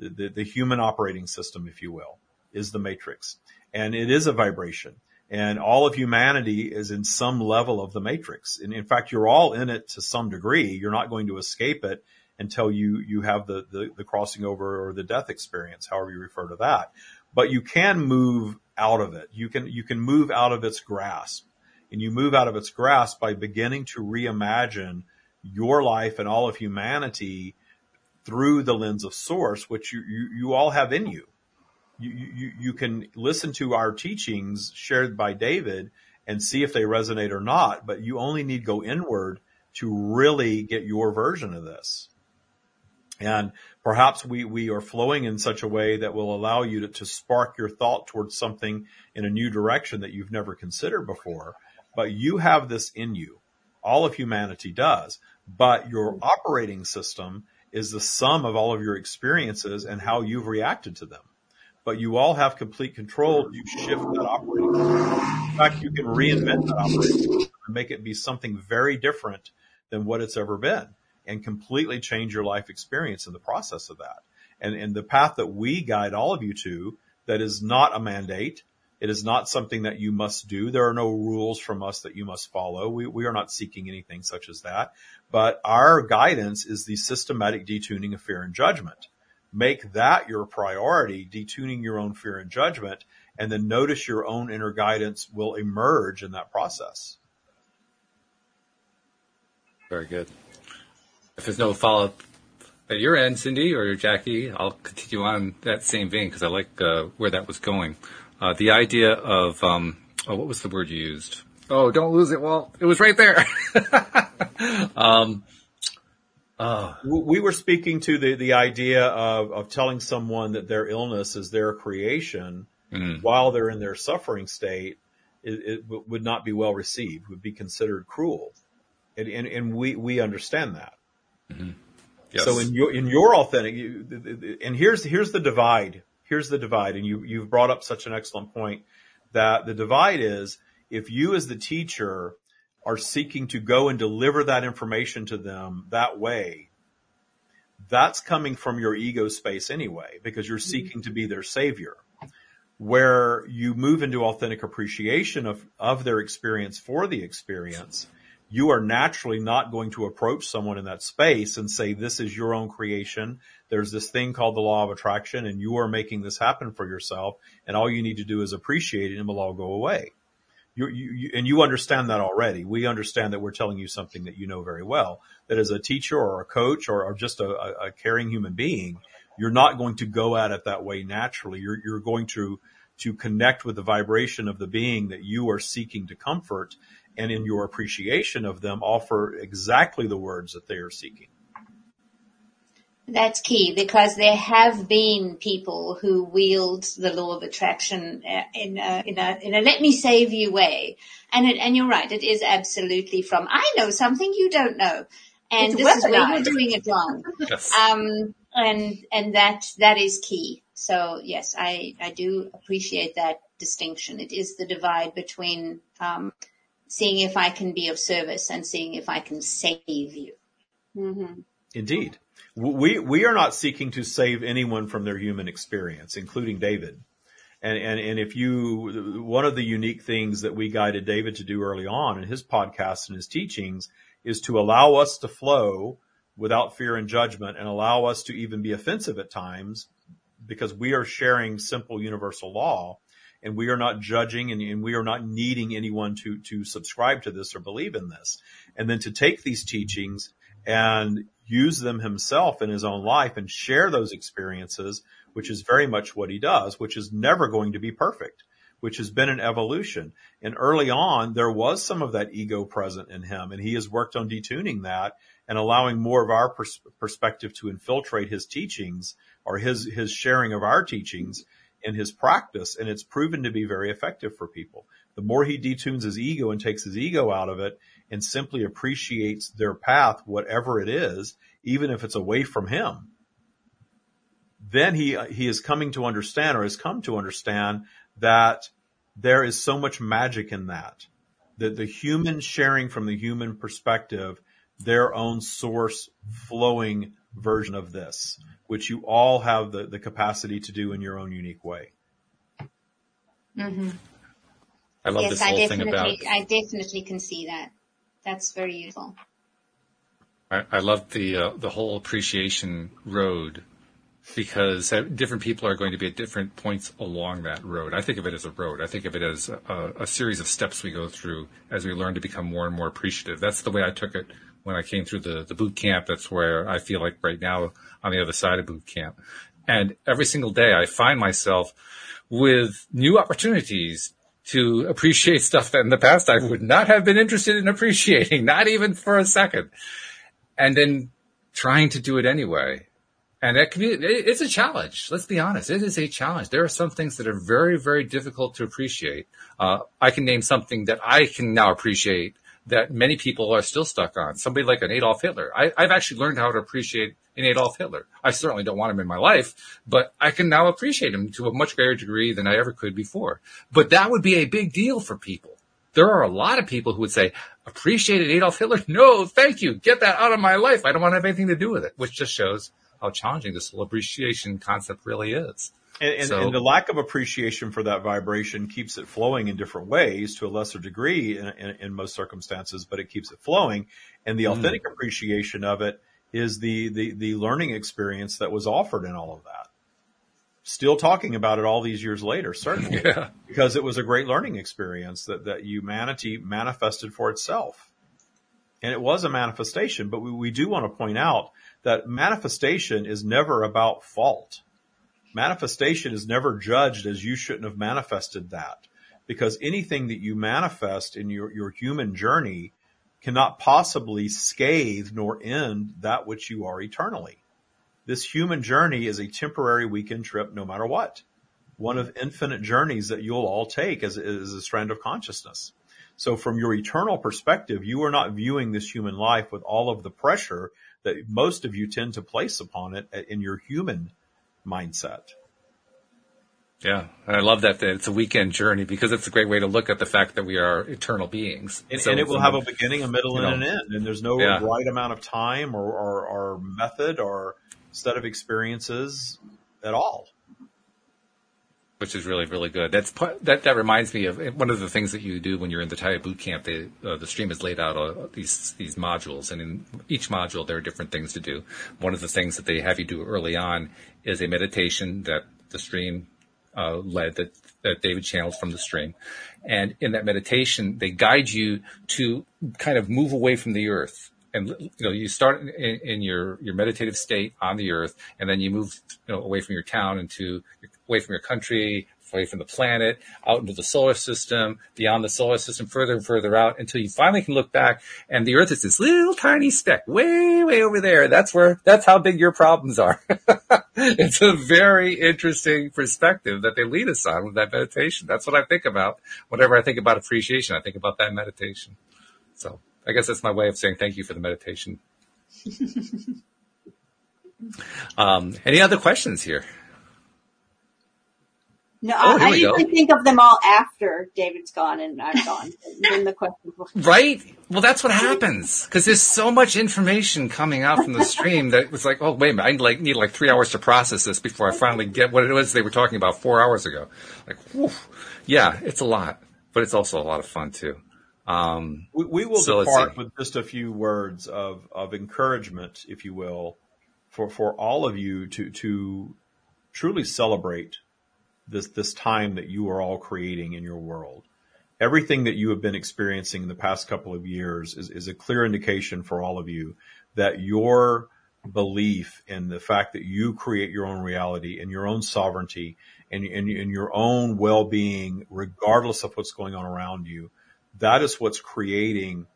Speaker 3: The, the, the human operating system, if you will, is the matrix, and it is a vibration. And all of humanity is in some level of the matrix. And in fact, you're all in it to some degree. You're not going to escape it until you, you have the, the, the crossing over or the death experience, however you refer to that. But you can move out of it. You can, you can move out of its grasp and you move out of its grasp by beginning to reimagine your life and all of humanity through the lens of source, which you, you, you all have in you. You, you, can listen to our teachings shared by David and see if they resonate or not, but you only need go inward to really get your version of this. And perhaps we, we are flowing in such a way that will allow you to, to spark your thought towards something in a new direction that you've never considered before. But you have this in you. All of humanity does. But your operating system is the sum of all of your experiences and how you've reacted to them. But you all have complete control to shift that operating system. In fact, you can reinvent that operating system and make it be something very different than what it's ever been and completely change your life experience in the process of that. And, and the path that we guide all of you to that is not a mandate. It is not something that you must do. There are no rules from us that you must follow. We, we are not seeking anything such as that. But our guidance is the systematic detuning of fear and judgment. Make that your priority, detuning your own fear and judgment, and then notice your own inner guidance will emerge in that process.
Speaker 1: Very good. If there's no follow up at your end, Cindy or Jackie, I'll continue on that same vein because I like uh, where that was going. Uh, the idea of um, oh, what was the word you used? Oh, don't lose it. Well, it was right there. um,
Speaker 3: uh, we were speaking to the, the idea of, of telling someone that their illness is their creation mm-hmm. while they're in their suffering state. It, it, would not be well received, would be considered cruel. And, and, and we, we understand that. Mm-hmm. Yes. So in your in your authentic, you, and here's here's the divide. Here's the divide, and you you've brought up such an excellent point that the divide is if you as the teacher are seeking to go and deliver that information to them that way, that's coming from your ego space anyway, because you're mm-hmm. seeking to be their savior. Where you move into authentic appreciation of, of their experience for the experience, you are naturally not going to approach someone in that space and say, this is your own creation. There's this thing called the law of attraction and you are making this happen for yourself. And all you need to do is appreciate it and it'll all go away. You, you, and you understand that already. We understand that we're telling you something that you know very well. That as a teacher or a coach or, or just a, a, caring human being, you're not going to go at it that way naturally. You're, you're going to, to connect with the vibration of the being that you are seeking to comfort and in your appreciation of them offer exactly the words that they are seeking.
Speaker 4: That's key because there have been people who wield the law of attraction uh, in a, in a, in a let me save you way. And it, and you're right, it is absolutely from, I know something you don't know. And it's this is where you're doing it wrong. yes. Um, and, and that, that is key. So yes, I, I do appreciate that distinction. It is the divide between, um, seeing if I can be of service and seeing if I can save you.
Speaker 3: Mm-hmm. Indeed. We, we are not seeking to save anyone from their human experience, including David. And, and, and if you, one of the unique things that we guided David to do early on in his podcasts and his teachings is to allow us to flow without fear and judgment and allow us to even be offensive at times because we are sharing simple universal law and we are not judging and, and, we are not needing anyone to, to subscribe to this or believe in this. And then to take these teachings and use them himself in his own life and share those experiences, which is very much what he does, which is never going to be perfect, which has been an evolution. And early on, there was some of that ego present in him and he has worked on detuning that and allowing more of our pers- perspective to infiltrate his teachings or his, his sharing of our teachings in his practice and it's proven to be very effective for people. The more he detunes his ego and takes his ego out of it and simply appreciates their path, whatever it is, even if it's away from him, then he, he is coming to understand or has come to understand that there is so much magic in that. That the human sharing from the human perspective, their own source flowing version of this, which you all have the, the capacity to do in your own unique way.
Speaker 4: Mm-hmm.
Speaker 1: I love
Speaker 4: yes,
Speaker 1: this
Speaker 4: I
Speaker 1: whole thing about.
Speaker 4: definitely, I definitely can see that. That's very useful.
Speaker 1: I, I love the uh, the whole appreciation road because uh, different people are going to be at different points along that road. I think of it as a road. I think of it as a, a series of steps we go through as we learn to become more and more appreciative. That's the way I took it when I came through the, the boot camp. That's where I feel like right now on the other side of boot camp. And every single day I find myself with new opportunities to appreciate stuff that in the past I would not have been interested in appreciating, not even for a second. And then trying to do it anyway. And that can be, it's a challenge. Let's be honest. It is a challenge. There are some things that are very, very difficult to appreciate. Uh, I can name something that I can now appreciate that many people are still stuck on. Somebody like an Adolf Hitler. I, I've actually learned how to appreciate an Adolf Hitler. I certainly don't want him in my life, but I can now appreciate him to a much greater degree than I ever could before. But that would be a big deal for people. There are a lot of people who would say, appreciated Adolf Hitler? No, thank you. Get that out of my life. I don't want to have anything to do with it, which just shows how challenging this whole appreciation concept really is.
Speaker 3: And, and,
Speaker 1: So-
Speaker 3: and the lack of appreciation for that vibration keeps it flowing in different ways to a lesser degree in, in, in most circumstances, but it keeps it flowing. And the hmm. authentic appreciation of it is the, the, the learning experience that was offered in all of that. Still talking about it all these years later, certainly,
Speaker 1: Yeah.
Speaker 3: because it was a great learning experience that, that humanity manifested for itself. And it was a manifestation, but we, we do want to point out that manifestation is never about fault manifestation is never judged as you shouldn't have manifested that because anything that you manifest in your, your human journey cannot possibly scathe nor end that which you are eternally. This human journey is a temporary weekend trip no matter what. One of infinite journeys that you'll all take as, as a strand of consciousness. So from your eternal perspective, you are not viewing this human life with all of the pressure that most of you tend to place upon it in your human mindset.
Speaker 1: Yeah. And I love that, that it's a weekend journey because it's a great way to look at the fact that we are eternal beings.
Speaker 3: And,
Speaker 1: So
Speaker 3: and it will have a beginning, a middle, and
Speaker 1: know,
Speaker 3: an end. And there's no
Speaker 1: Yeah.
Speaker 3: right amount of time or, or, or method or set of experiences at all.
Speaker 1: Which is really really good. That's that that reminds me of one of the things that you do when you're in the Taya boot camp. They, uh, the stream is laid out uh, these these modules, and in each module there are different things to do. One of the things that they have you do early on is a meditation that the stream uh, led that that David channeled from the stream, and in that meditation they guide you to kind of move away from the earth. And you know, you start in, in your your meditative state on the earth, and then you move you know, away from your town into away from your country, away from the planet, out into the solar system, beyond the solar system, further and further out, until you finally can look back, and the Earth is this little tiny speck, way, way over there. That's where that's how big your problems are. it's a very interesting perspective that they lead us on with that meditation. That's what I think about whenever I think about appreciation. I think about that meditation. So I guess that's my way of saying thank you for the meditation. um, any other questions here?
Speaker 5: No,
Speaker 1: Oh,
Speaker 5: I,
Speaker 1: here
Speaker 5: I
Speaker 1: we go.
Speaker 5: usually think of them all after David's gone and I'm gone. then the question will
Speaker 1: Right? Well, that's what happens because there's so much information coming out from the stream that it was like, oh wait a minute, I like need like three hours to process this before I finally get what it was they were talking about four hours ago. Like, whew. yeah, it's a lot, but it's also a lot of fun too. Um,
Speaker 3: We, we will
Speaker 1: So
Speaker 3: depart with just a few words of, of encouragement, if you will, for, for all of you to, to truly celebrate this, this time that you are all creating in your world. Everything that you have been experiencing in the past couple of years is, is a clear indication for all of you that your belief in the fact that you create your own reality and your own sovereignty and, and, and your own well-being, regardless of what's going on around you, that is what's creating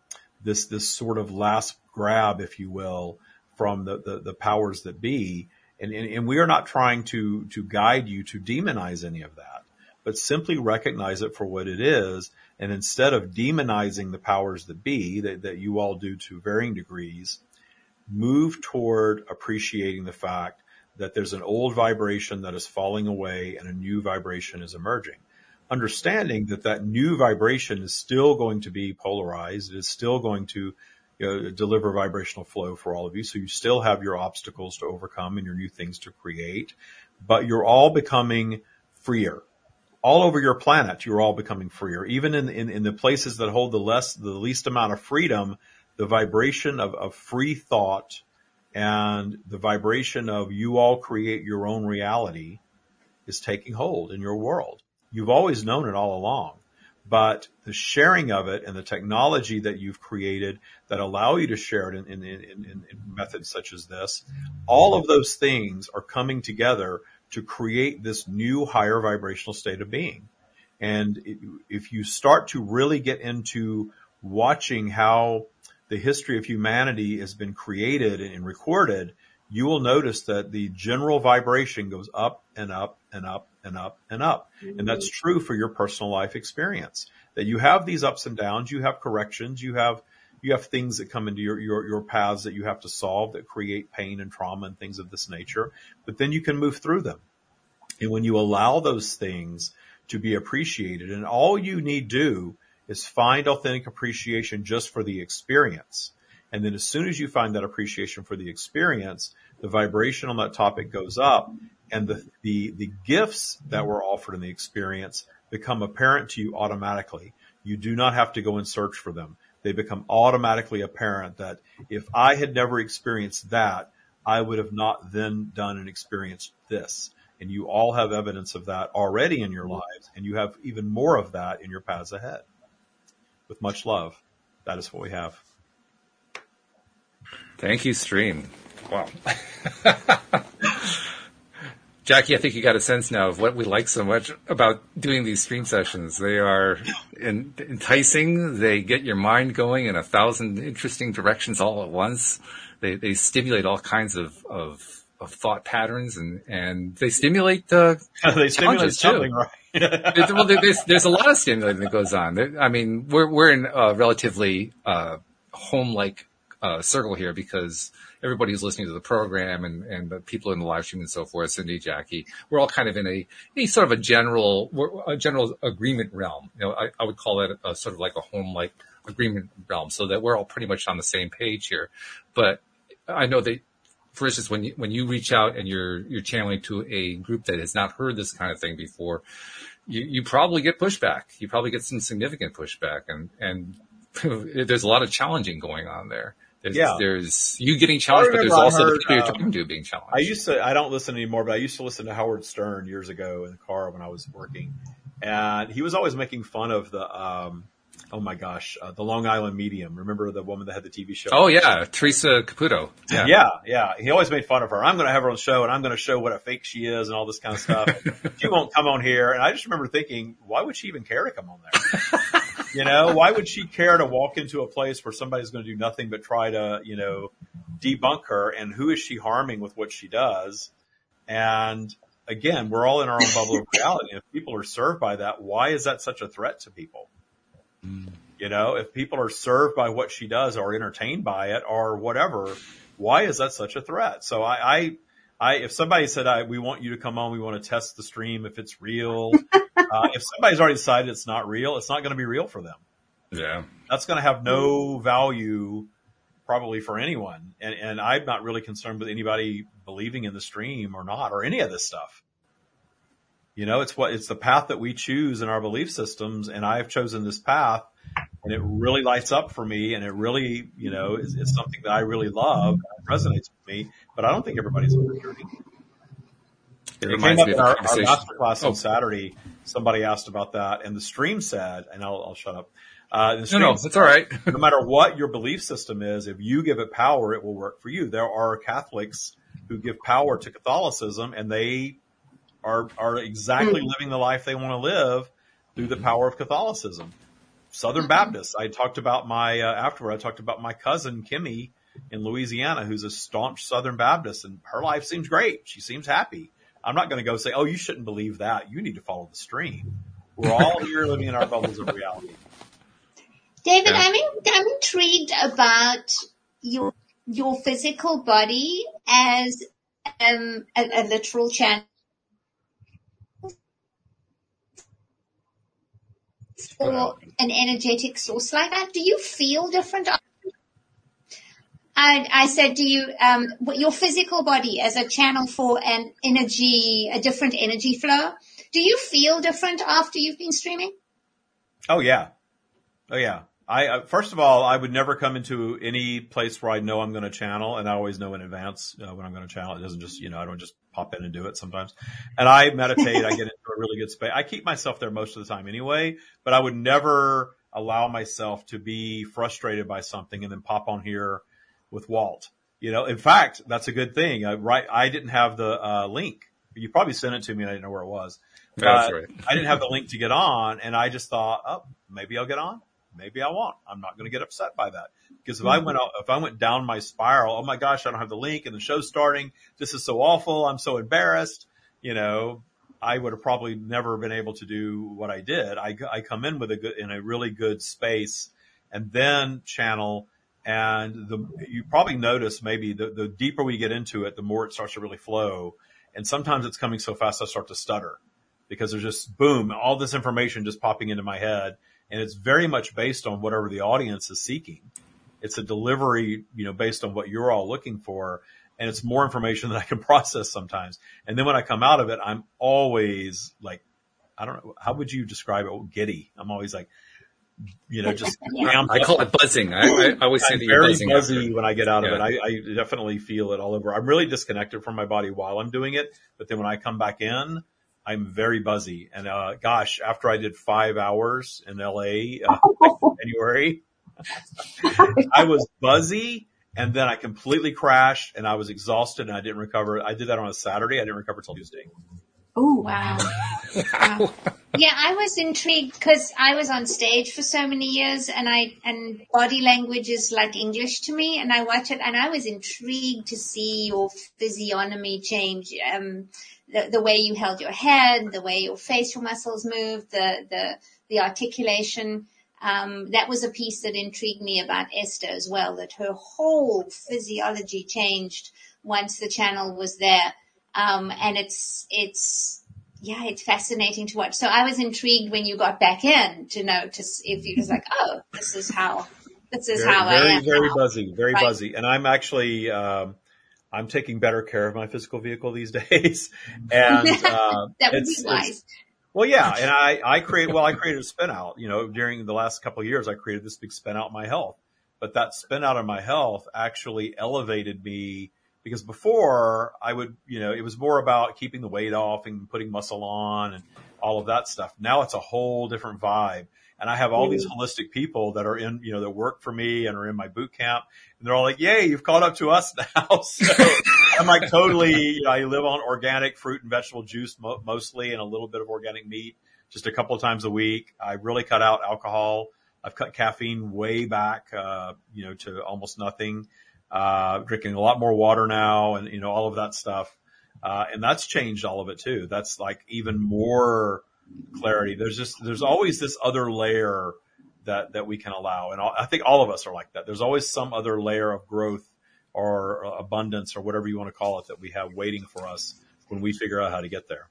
Speaker 3: this, this sort of last grab, if you will, from the, the, the powers that be. And, and, and we are not trying to, to guide you to demonize any of that, but simply recognize it for what it is. And instead of demonizing the powers that be that, that you all do to varying degrees, move toward appreciating the fact that there's an old vibration that is falling away and a new vibration is emerging. Understanding that that new vibration is still going to be polarized. It is still going to you know, deliver vibrational flow for all of you. So you still have your obstacles to overcome and your new things to create, but you're all becoming freer. All over your planet, you're all becoming freer. Even in, in, in the places that hold the less, the least amount of freedom, the vibration of, of free thought and the vibration of you all create your own reality is taking hold in your world. You've always known it all along, but the sharing of it and the technology that you've created that allow you to share it in, in, in, in, methods such as this, all of those things are coming together to create this new higher vibrational state of being. And if you start to really get into watching how the history of humanity has been created and recorded, you will notice that the general vibration goes up and up and up and up and up. Mm-hmm. And that's true for your personal life experience. That you have these ups and downs, you have corrections, you have you have things that come into your, your, your paths that you have to solve that create pain and trauma and things of this nature, but then you can move through them. And when you allow those things to be appreciated and all you need do is find authentic appreciation just for the experience. And then as soon as you find that appreciation for the experience, the vibration on that topic goes up and the, the, the gifts that were offered in the experience become apparent to you automatically. You do not have to go and search for them. They become automatically apparent that if I had never experienced that, I would have not then done and experienced this. And you all have evidence of that already in your lives, and you have even more of that in your paths ahead with much love. That is what we have.
Speaker 1: Thank you, Stream. Wow. Jackie, I think you got a sense now of what we like so much about doing these stream sessions. They are in, enticing. They get your mind going in a thousand interesting directions all at once. They, they stimulate all kinds of, of, of thought patterns and, and they stimulate, uh,
Speaker 3: they stimulate something, too. right?
Speaker 1: well, there's, there's a lot of stimulating that goes on. I mean, we're, we're in a relatively, uh, home-like, uh, circle here because everybody who's listening to the program and, and the people in the live stream and so forth, Cindy, Jackie, we're all kind of in a, a sort of a general, a general agreement realm. You know, I, I would call it a, sort of like a home-like agreement realm so that we're all pretty much on the same page here. But I know that for instance, when you, when you reach out and you're, you're channeling to a group that has not heard this kind of thing before, you, you probably get pushback. You probably get some significant pushback and, and there's a lot of challenging going on there. There's, yeah. there's you getting challenged, but there's also heard, the people you're um, talking to being challenged.
Speaker 3: I used to, I don't listen anymore, but I used to listen to Howard Stern years ago in the car when I was working. And he was always making fun of the, um, oh my gosh, uh, the Long Island Medium. Remember the woman that had the TV show?
Speaker 1: Oh yeah, Theresa Caputo.
Speaker 3: Yeah. yeah, yeah. He always made fun of her. I'm going to have her on the show and I'm going to show what a fake she is and all this kind of stuff. she won't come on here. And I just remember thinking, why would she even care to come on there? you know, why would she care to walk into a place where somebody's going to do nothing but try to, you know, debunk her? And who is she harming with what she does? And again, we're all in our own bubble of reality. If people are served by that, why is that such a threat to people? Mm. You know, if people are served by what she does or entertained by it or whatever, why is that such a threat? So I, I, I if somebody said, I, we want you to come on, we want to test the stream if it's real. uh, if somebody's already decided it's not real, it's not going to be real for them.
Speaker 1: Yeah.
Speaker 3: That's going to have no value probably for anyone. And, and I'm not really concerned with anybody believing in the stream or not, or any of this stuff. You know, it's what, it's the path that we choose in our belief systems. And I have chosen this path and it really lights up for me. And it really, you know, is, is something that I really love. It resonates with me, but I don't think everybody's on the journey. It, it came up in our, our master class on oh. Saturday. Somebody asked about that and the stream said, and I'll, I'll shut up.
Speaker 1: Uh, no, no, that's all right.
Speaker 3: no matter what your belief system is, if you give it power, it will work for you. There are Catholics who give power to Catholicism and they are are exactly mm. living the life they want to live through the power of Catholicism. Southern mm-hmm. Baptists. I talked about my uh, afterward. I talked about my cousin Kimmy in Louisiana who's a staunch Southern Baptist and her life seems great. She seems happy. I'm not going to go say, "Oh, you shouldn't believe that. You need to follow the stream." We're all here living in our bubbles of reality.
Speaker 4: David, yeah. I'm, in, I'm intrigued about your your physical body as um, a, a literal channel or an energetic source like that? Do you feel different? I, I said, do you, um, your physical body as a channel for an energy, a different energy flow? Do you feel different after you've been streaming?
Speaker 3: Oh yeah. Oh yeah. I, uh, first of all, I would never come into any place where I know I'm going to channel and I always know in advance uh, when I'm going to channel. It doesn't just, you know, I don't just pop in and do it sometimes. And I meditate. I get into a really good space. I keep myself there most of the time anyway, but I would never allow myself to be frustrated by something and then pop on here with Walt. You know, in fact, that's a good thing. I, right. I didn't have the, uh, link. You probably sent it to me and I didn't know where it was.
Speaker 1: That's right.
Speaker 3: I didn't have the link to get on and I just thought, oh, maybe I'll get on maybe I won't. I'm not going to get upset by that because if I went out, if I went down my spiral, oh my gosh, I don't have the link and the show's starting. This is so awful. I'm so embarrassed. You know, I would have probably never been able to do what I did. I, I come in with a good, in a really good space and then channel and the, you probably notice maybe the, the deeper we get into it, the more it starts to really flow. And sometimes it's coming so fast, I start to stutter because there's just boom, all this information just popping into my head and it's very much based on whatever the audience is seeking. It's a delivery, you know, based on what you're all looking for. And it's more information than I can process sometimes. And then when I come out of it, I'm always like, I don't know, how would you describe it? Giddy. I'm always like, you know, just
Speaker 1: I call it buzzing. I, I always say
Speaker 3: I'm
Speaker 1: that
Speaker 3: very
Speaker 1: buzzing
Speaker 3: buzzy when I get out of it. I, I definitely feel it all over. I'm really disconnected from my body while I'm doing it, but then when I come back in, I'm very buzzy. And, uh, gosh, after I did five hours in LA, uh, January, I was buzzy and then I completely crashed and I was exhausted and I didn't recover. I did that on a Saturday. I didn't recover till Tuesday.
Speaker 4: Oh, wow. wow. Yeah, I was intrigued because I was on stage for so many years and I, and body language is like English to me and I watch it and I was intrigued to see your physiognomy change. Um, the, the way you held your head, the way your facial muscles moved, the, the, the articulation. Um, that was a piece that intrigued me about Esther as well, that her whole physiology changed once the channel was there. Um, and it's, it's, yeah, it's fascinating to watch. So I was intrigued when you got back in to know to, if you was like, oh, this is how, this is
Speaker 3: very,
Speaker 4: how
Speaker 3: very,
Speaker 4: I am.
Speaker 3: Very
Speaker 4: now.
Speaker 3: buzzy, very
Speaker 4: right.
Speaker 3: buzzy. And I'm actually, um, I'm taking better care of my physical vehicle these days. And, uh,
Speaker 4: that would be wise.
Speaker 3: Well, yeah. And I, I create, well, I created a spin out, you know, during the last couple of years, I created this big spin out in my health, but that spin out in my health actually elevated me because before I would, you know, it was more about keeping the weight off and putting muscle on and all of that stuff. Now it's a whole different vibe. And I have all these holistic people that are in, you know, that work for me and are in my boot camp. And they're all like, yay, you've caught up to us now. so I'm like totally, you know, I live on organic fruit and vegetable juice mo- mostly and a little bit of organic meat just a couple of times a week. I really cut out alcohol. I've cut caffeine way back, uh, you know, to almost nothing. Uh, drinking a lot more water now and, you know, all of that stuff. Uh, and that's changed all of it too. That's like even more, clarity. There's just, there's always this other layer that, that we can allow. And I think all of us are like that. There's always some other layer of growth or abundance or whatever you want to call it that we have waiting for us when we figure out how to get there.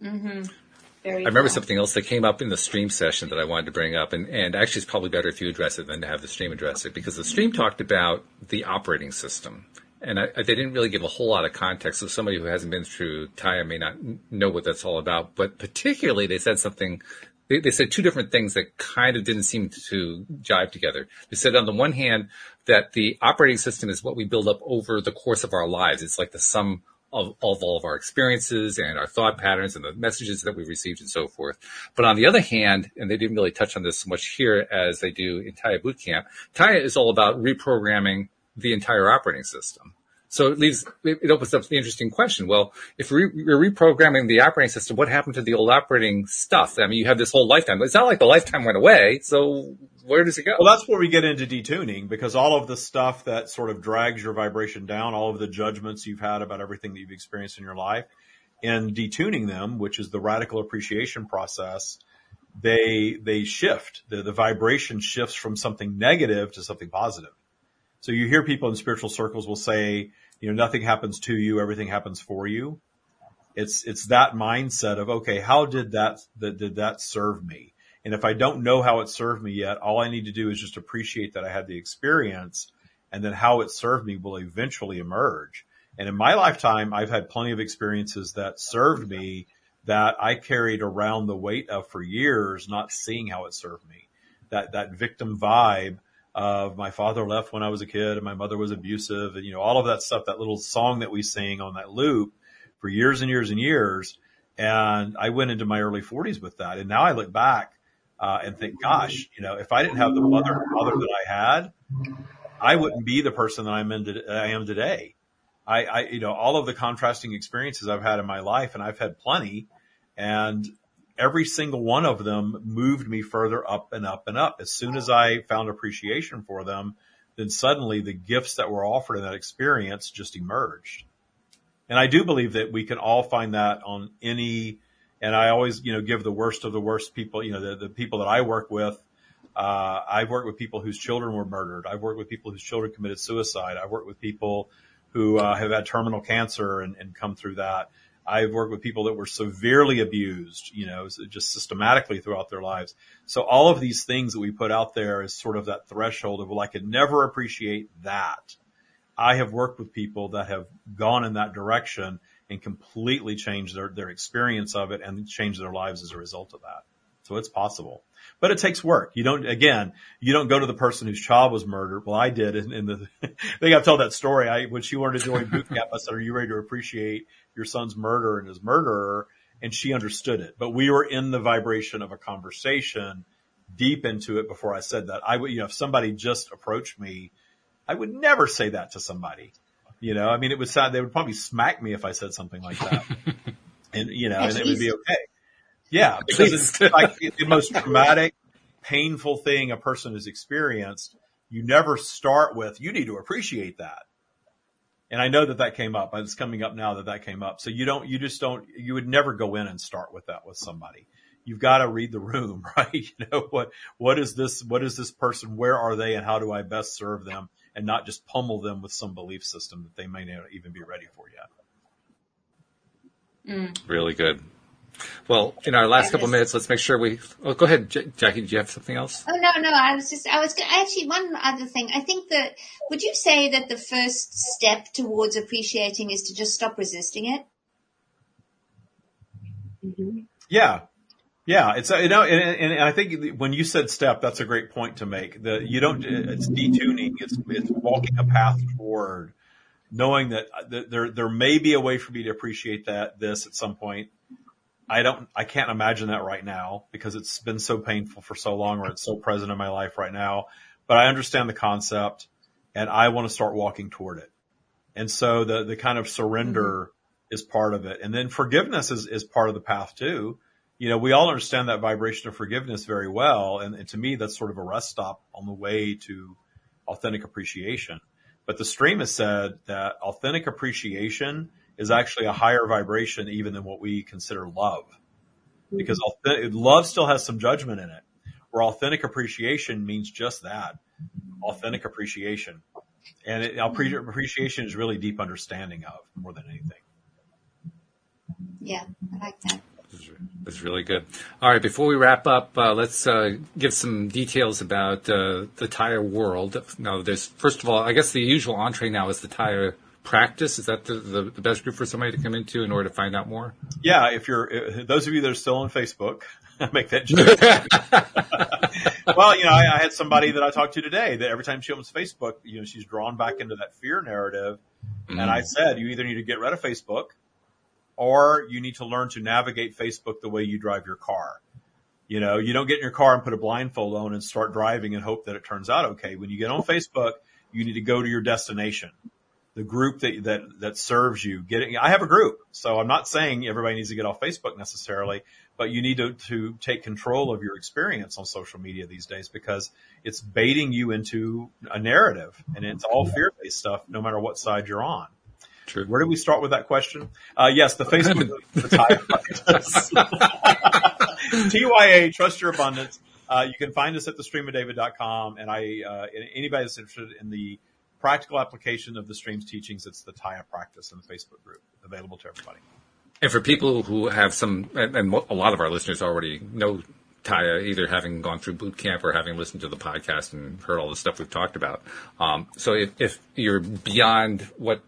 Speaker 4: Mm-hmm.
Speaker 1: I remember something else that came up in the stream session that I wanted to bring up, and, and actually it's probably better if you address it than to have the stream address it, because the stream talked about the operating system and I, they didn't really give a whole lot of context. So somebody who hasn't been through Taya may not know what that's all about. But particularly, they said something. They, they said two different things that kind of didn't seem to jive together. They said on the one hand that the operating system is what we build up over the course of our lives. It's like the sum of, of, all of our experiences and our thought patterns and the messages that we received and so forth. But on the other hand, and they didn't really touch on this much here as they do in Taya Bootcamp, Taya is all about reprogramming the entire operating system. So it leaves, it opens up the interesting question. Well, if you're reprogramming the operating system, what happened to the old operating stuff? I mean, you have this whole lifetime. It's not like the lifetime went away. So where does it go?
Speaker 3: Well, that's where we get into detuning because all of the stuff that sort of drags your vibration down, all of the judgments you've had about everything that you've experienced in your life and detuning them, which is the radical appreciation process, they, they shift. The, the vibration shifts from something negative to something positive. So you hear people in spiritual circles will say, you know, nothing happens to you, everything happens for you. It's, it's that mindset of, okay, how did that, that did that serve me? And if I don't know how it served me yet, all I need to do is just appreciate that I had the experience and then how it served me will eventually emerge. And in my lifetime, I've had plenty of experiences that served me that I carried around the weight of for years, not seeing how it served me. That, that victim vibe of my father left when I was a kid and my mother was abusive and, you know, all of that stuff, that little song that we sing on that loop for years and years and years. And I went into my early forties with that. And now I look back, uh, and think, gosh, you know, if I didn't have the mother and father that I had, I wouldn't be the person that I'm in, I am today. I, I, you know, all of the contrasting experiences I've had in my life and I've had plenty and every single one of them moved me further up and up and up. As soon as I found appreciation for them, then suddenly the gifts that were offered in that experience just emerged. And I do believe that we can all find that on any, and I always, you know, give the worst of the worst people, you know, the, the people that I work with. Uh, I've worked with people whose children were murdered. I've worked with people whose children committed suicide. I've worked with people who uh, have had terminal cancer and, and come through that. I've worked with people that were severely abused, you know, just systematically throughout their lives. So all of these things that we put out there is sort of that threshold of, well, I could never appreciate that. I have worked with people that have gone in that direction and completely changed their, their experience of it and changed their lives as a result of that. So it's possible, but it takes work. You don't, again, you don't go to the person whose child was murdered. Well, I did in, in the, I think I've told that story. I, when she wanted to join boot camp, I said, are you ready to appreciate your son's murder and his murderer. And she understood it, but we were in the vibration of a conversation deep into it before I said that. I would, you know, if somebody just approached me, I would never say that to somebody. You know, I mean, it would sound, they would probably smack me if I said something like that. and, you know, and it would be okay. Yeah, because it's like the most traumatic, painful thing a person has experienced. You never start with, you need to appreciate that. And I know that that came up. But it's coming up now that that came up. So you don't, you just don't, you would never go in and start with that with somebody. You've got to read the room, right? You know, what, what is this, what is this person? Where are they and how do I best serve them and not just pummel them with some belief system that they may not even be ready for
Speaker 1: yet. Mm. Really good. Well, in our last couple of minutes, let's make sure we. Oh, go ahead, J- Jackie. Do you have something else?
Speaker 4: Oh no, no. I was just. I was actually one other thing. I think that. Would you say that the first step towards appreciating is to just stop resisting it?
Speaker 3: Mm-hmm. Yeah, yeah. It's you know, and, and I think when you said step, that's a great point to make. That you don't. It's detuning. It's it's walking a path toward knowing that there there may be a way for me to appreciate that this at some point I don't, I can't imagine that right now because it's been so painful for so long or it's so present in my life right now. But I understand the concept and I want to start walking toward it. And so the, the kind of surrender mm-hmm. is part of it. And then forgiveness is, is part of the path too. You know, we all understand that vibration of forgiveness very well. And, and to me, that's sort of a rest stop on the way to authentic appreciation. But the stream has said that authentic appreciation is actually a higher vibration even than what we consider love. Because authentic, love still has some judgment in it, where authentic appreciation means just that. Authentic appreciation. And it, appreciation is really deep understanding of more than anything.
Speaker 4: Yeah, I like that.
Speaker 1: That's really good. All right, before we wrap up, uh, let's uh, give some details about uh, the Taya world. Now, there's first of all, I guess the usual entree now is the Taya practice? Is that the, the, the, best group for somebody to come into in order to find out more?
Speaker 3: Yeah, if you're those of you that are still on Facebook, make that joke. well, you know, I, I, had somebody that I talked to today that every time she opens Facebook, you know, she's drawn back into that fear narrative. Mm. And I said, you either need to get rid of Facebook or you need to learn to navigate Facebook the way you drive your car. You know, you don't get in your car and put a blindfold on and start driving and hope that it turns out okay. When you get on Facebook, you need to go to your destination the group that, that, that serves you. Getting, I have a group, so I'm not saying everybody needs to get off Facebook necessarily, but you need to, to take control of your experience on social media these days because it's baiting you into a narrative and it's all fear-based stuff no matter what side you're on.
Speaker 1: True.
Speaker 3: Where did we start with that question? Uh, yes, the Facebook, TYA, Trust Your Abundance. Uh, you can find us at thestreamofdavid.com and I, uh, anybody that's interested in the practical application of the stream's teachings, it's the TIA practice in the Facebook group available to everybody.
Speaker 1: And for people who have some, and, and a lot of our listeners already know Taya, either having gone through boot camp or having listened to the podcast and heard all the stuff we've talked about. Um, so if, if you're beyond what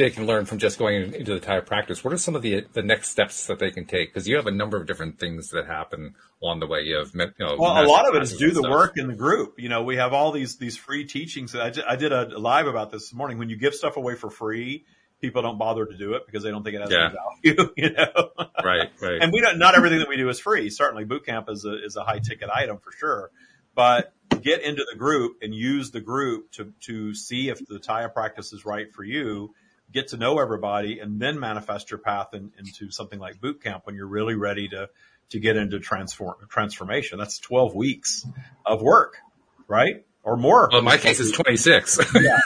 Speaker 1: they can learn from just going into the Taya practice, what are some of the the next steps that they can take? Because you have a number of different things that happen along the way. You have, you know,
Speaker 3: well, a lot of it is do the stuff. work in the group. You know, we have all these these free teachings. I did, I did a live about this, this morning. When you give stuff away for free, people don't bother to do it because they don't think it has yeah. any value, you know?
Speaker 1: Right, right.
Speaker 3: and we don't, not everything that we do is free. Certainly boot camp is a, is a high ticket item for sure, but get into the group and use the group to, to see if the Taya practice is right for you, get to know everybody and then manifest your path in, into something like boot camp when you're really ready to, to get into transform, transformation. That's 12 weeks of work, right? or more.
Speaker 1: Well, in my case, it's 26.
Speaker 3: yeah.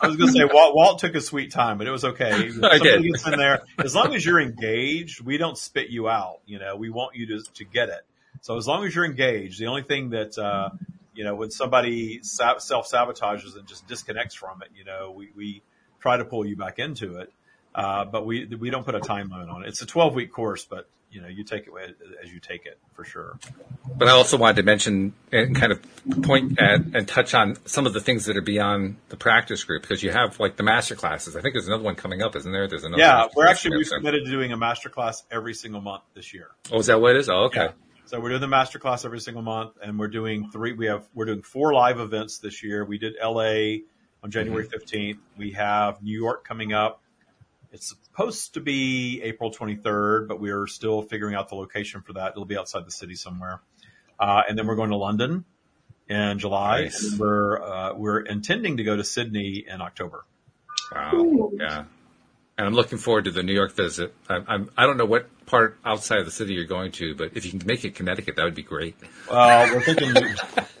Speaker 3: I was going to say Walt, Walt took a sweet time, but it was okay.
Speaker 1: I did.
Speaker 3: Gets in there. As long as you're engaged, we don't spit you out. You know, we want you to, to get it. So as long as you're engaged, the only thing that, uh, you know, when somebody self sabotages and just disconnects from it, you know, we, we try to pull you back into it. Uh, but we, we don't put a time limit on it. It's a 12 week course, but you know, you take it as you take it for sure.
Speaker 1: But I also wanted to mention and kind of point at and touch on some of the things that are beyond the practice group because you have like the master classes. I think there's another one coming up, isn't there? There's another.
Speaker 3: Yeah, we're actually we've committed to doing a master class every single month this year.
Speaker 1: Oh, is that what it is? Oh, okay. Yeah.
Speaker 3: So we're doing the master class every single month, and we're doing three. We have we're doing four live events this year. We did L.A. on January mm-hmm. 15th. We have New York coming up it's supposed to be April 23rd, but we are still figuring out the location for that. It'll be outside the city somewhere. Uh, and then we're going to London in July. Nice. We're, uh, we're intending to go to Sydney in October.
Speaker 1: Wow. Yeah. And I'm looking forward to the New York visit. I'm, I'm, I do not know what part outside of the city you're going to, but if you can make it Connecticut, that would be great.
Speaker 3: Well, we're thinking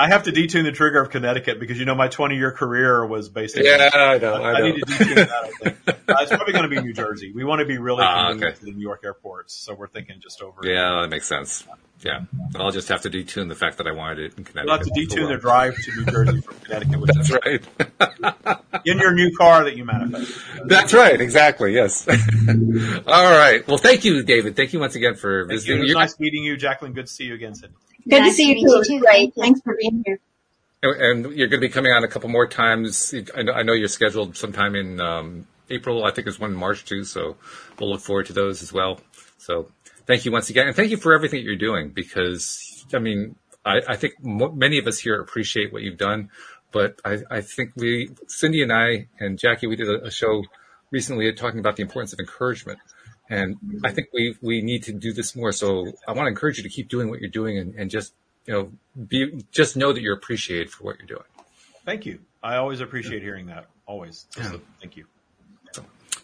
Speaker 3: I have to detune the trigger of Connecticut because you know my 20 year career was basically.
Speaker 1: Yeah, I know. I, I
Speaker 3: need to detune that. I think uh, it's probably going to be New Jersey. We want to be really uh, okay. to the New York airports, so we're thinking just over.
Speaker 1: Yeah, that makes sense. Yeah, but I'll just have to detune the fact that I wanted it in Connecticut.
Speaker 3: You'll have to detune the drive to New Jersey from Connecticut.
Speaker 1: That's is right.
Speaker 3: in your new car that you manifest.
Speaker 1: That's right. Exactly. Yes. All right. Well, thank you, David. Thank you once again for
Speaker 3: thank visiting. It was nice meeting you, Jacqueline. Good to see you again, Sid.
Speaker 5: Good nice to see you too. too. Great. Thanks for being here.
Speaker 1: And you're going to be coming on a couple more times. I know, you're scheduled sometime in um, April. I think there's one in March too. So we'll look forward to those as well. So thank you once again, and thank you for everything you're doing. Because I mean, I, I think many of us here appreciate what you've done, but I, I, think we, Cindy and I and Jackie, we did a, a show recently talking about the importance of encouragement. And I mm-hmm. think we we need to do this more. So I want to encourage you to keep doing what you're doing and, and just you know be just know that you're appreciated for what you're doing.
Speaker 3: Thank you. I always appreciate hearing that. Always. Yeah. thank you.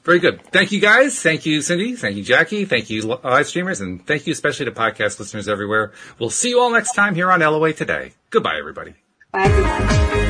Speaker 1: Very good. Thank you guys. Thank you, Cindy. Thank you, Jackie. Thank you, live streamers. And thank you especially to podcast listeners everywhere. We'll see you all next time here on LOA Today. Goodbye, everybody.
Speaker 5: Bye, everybody.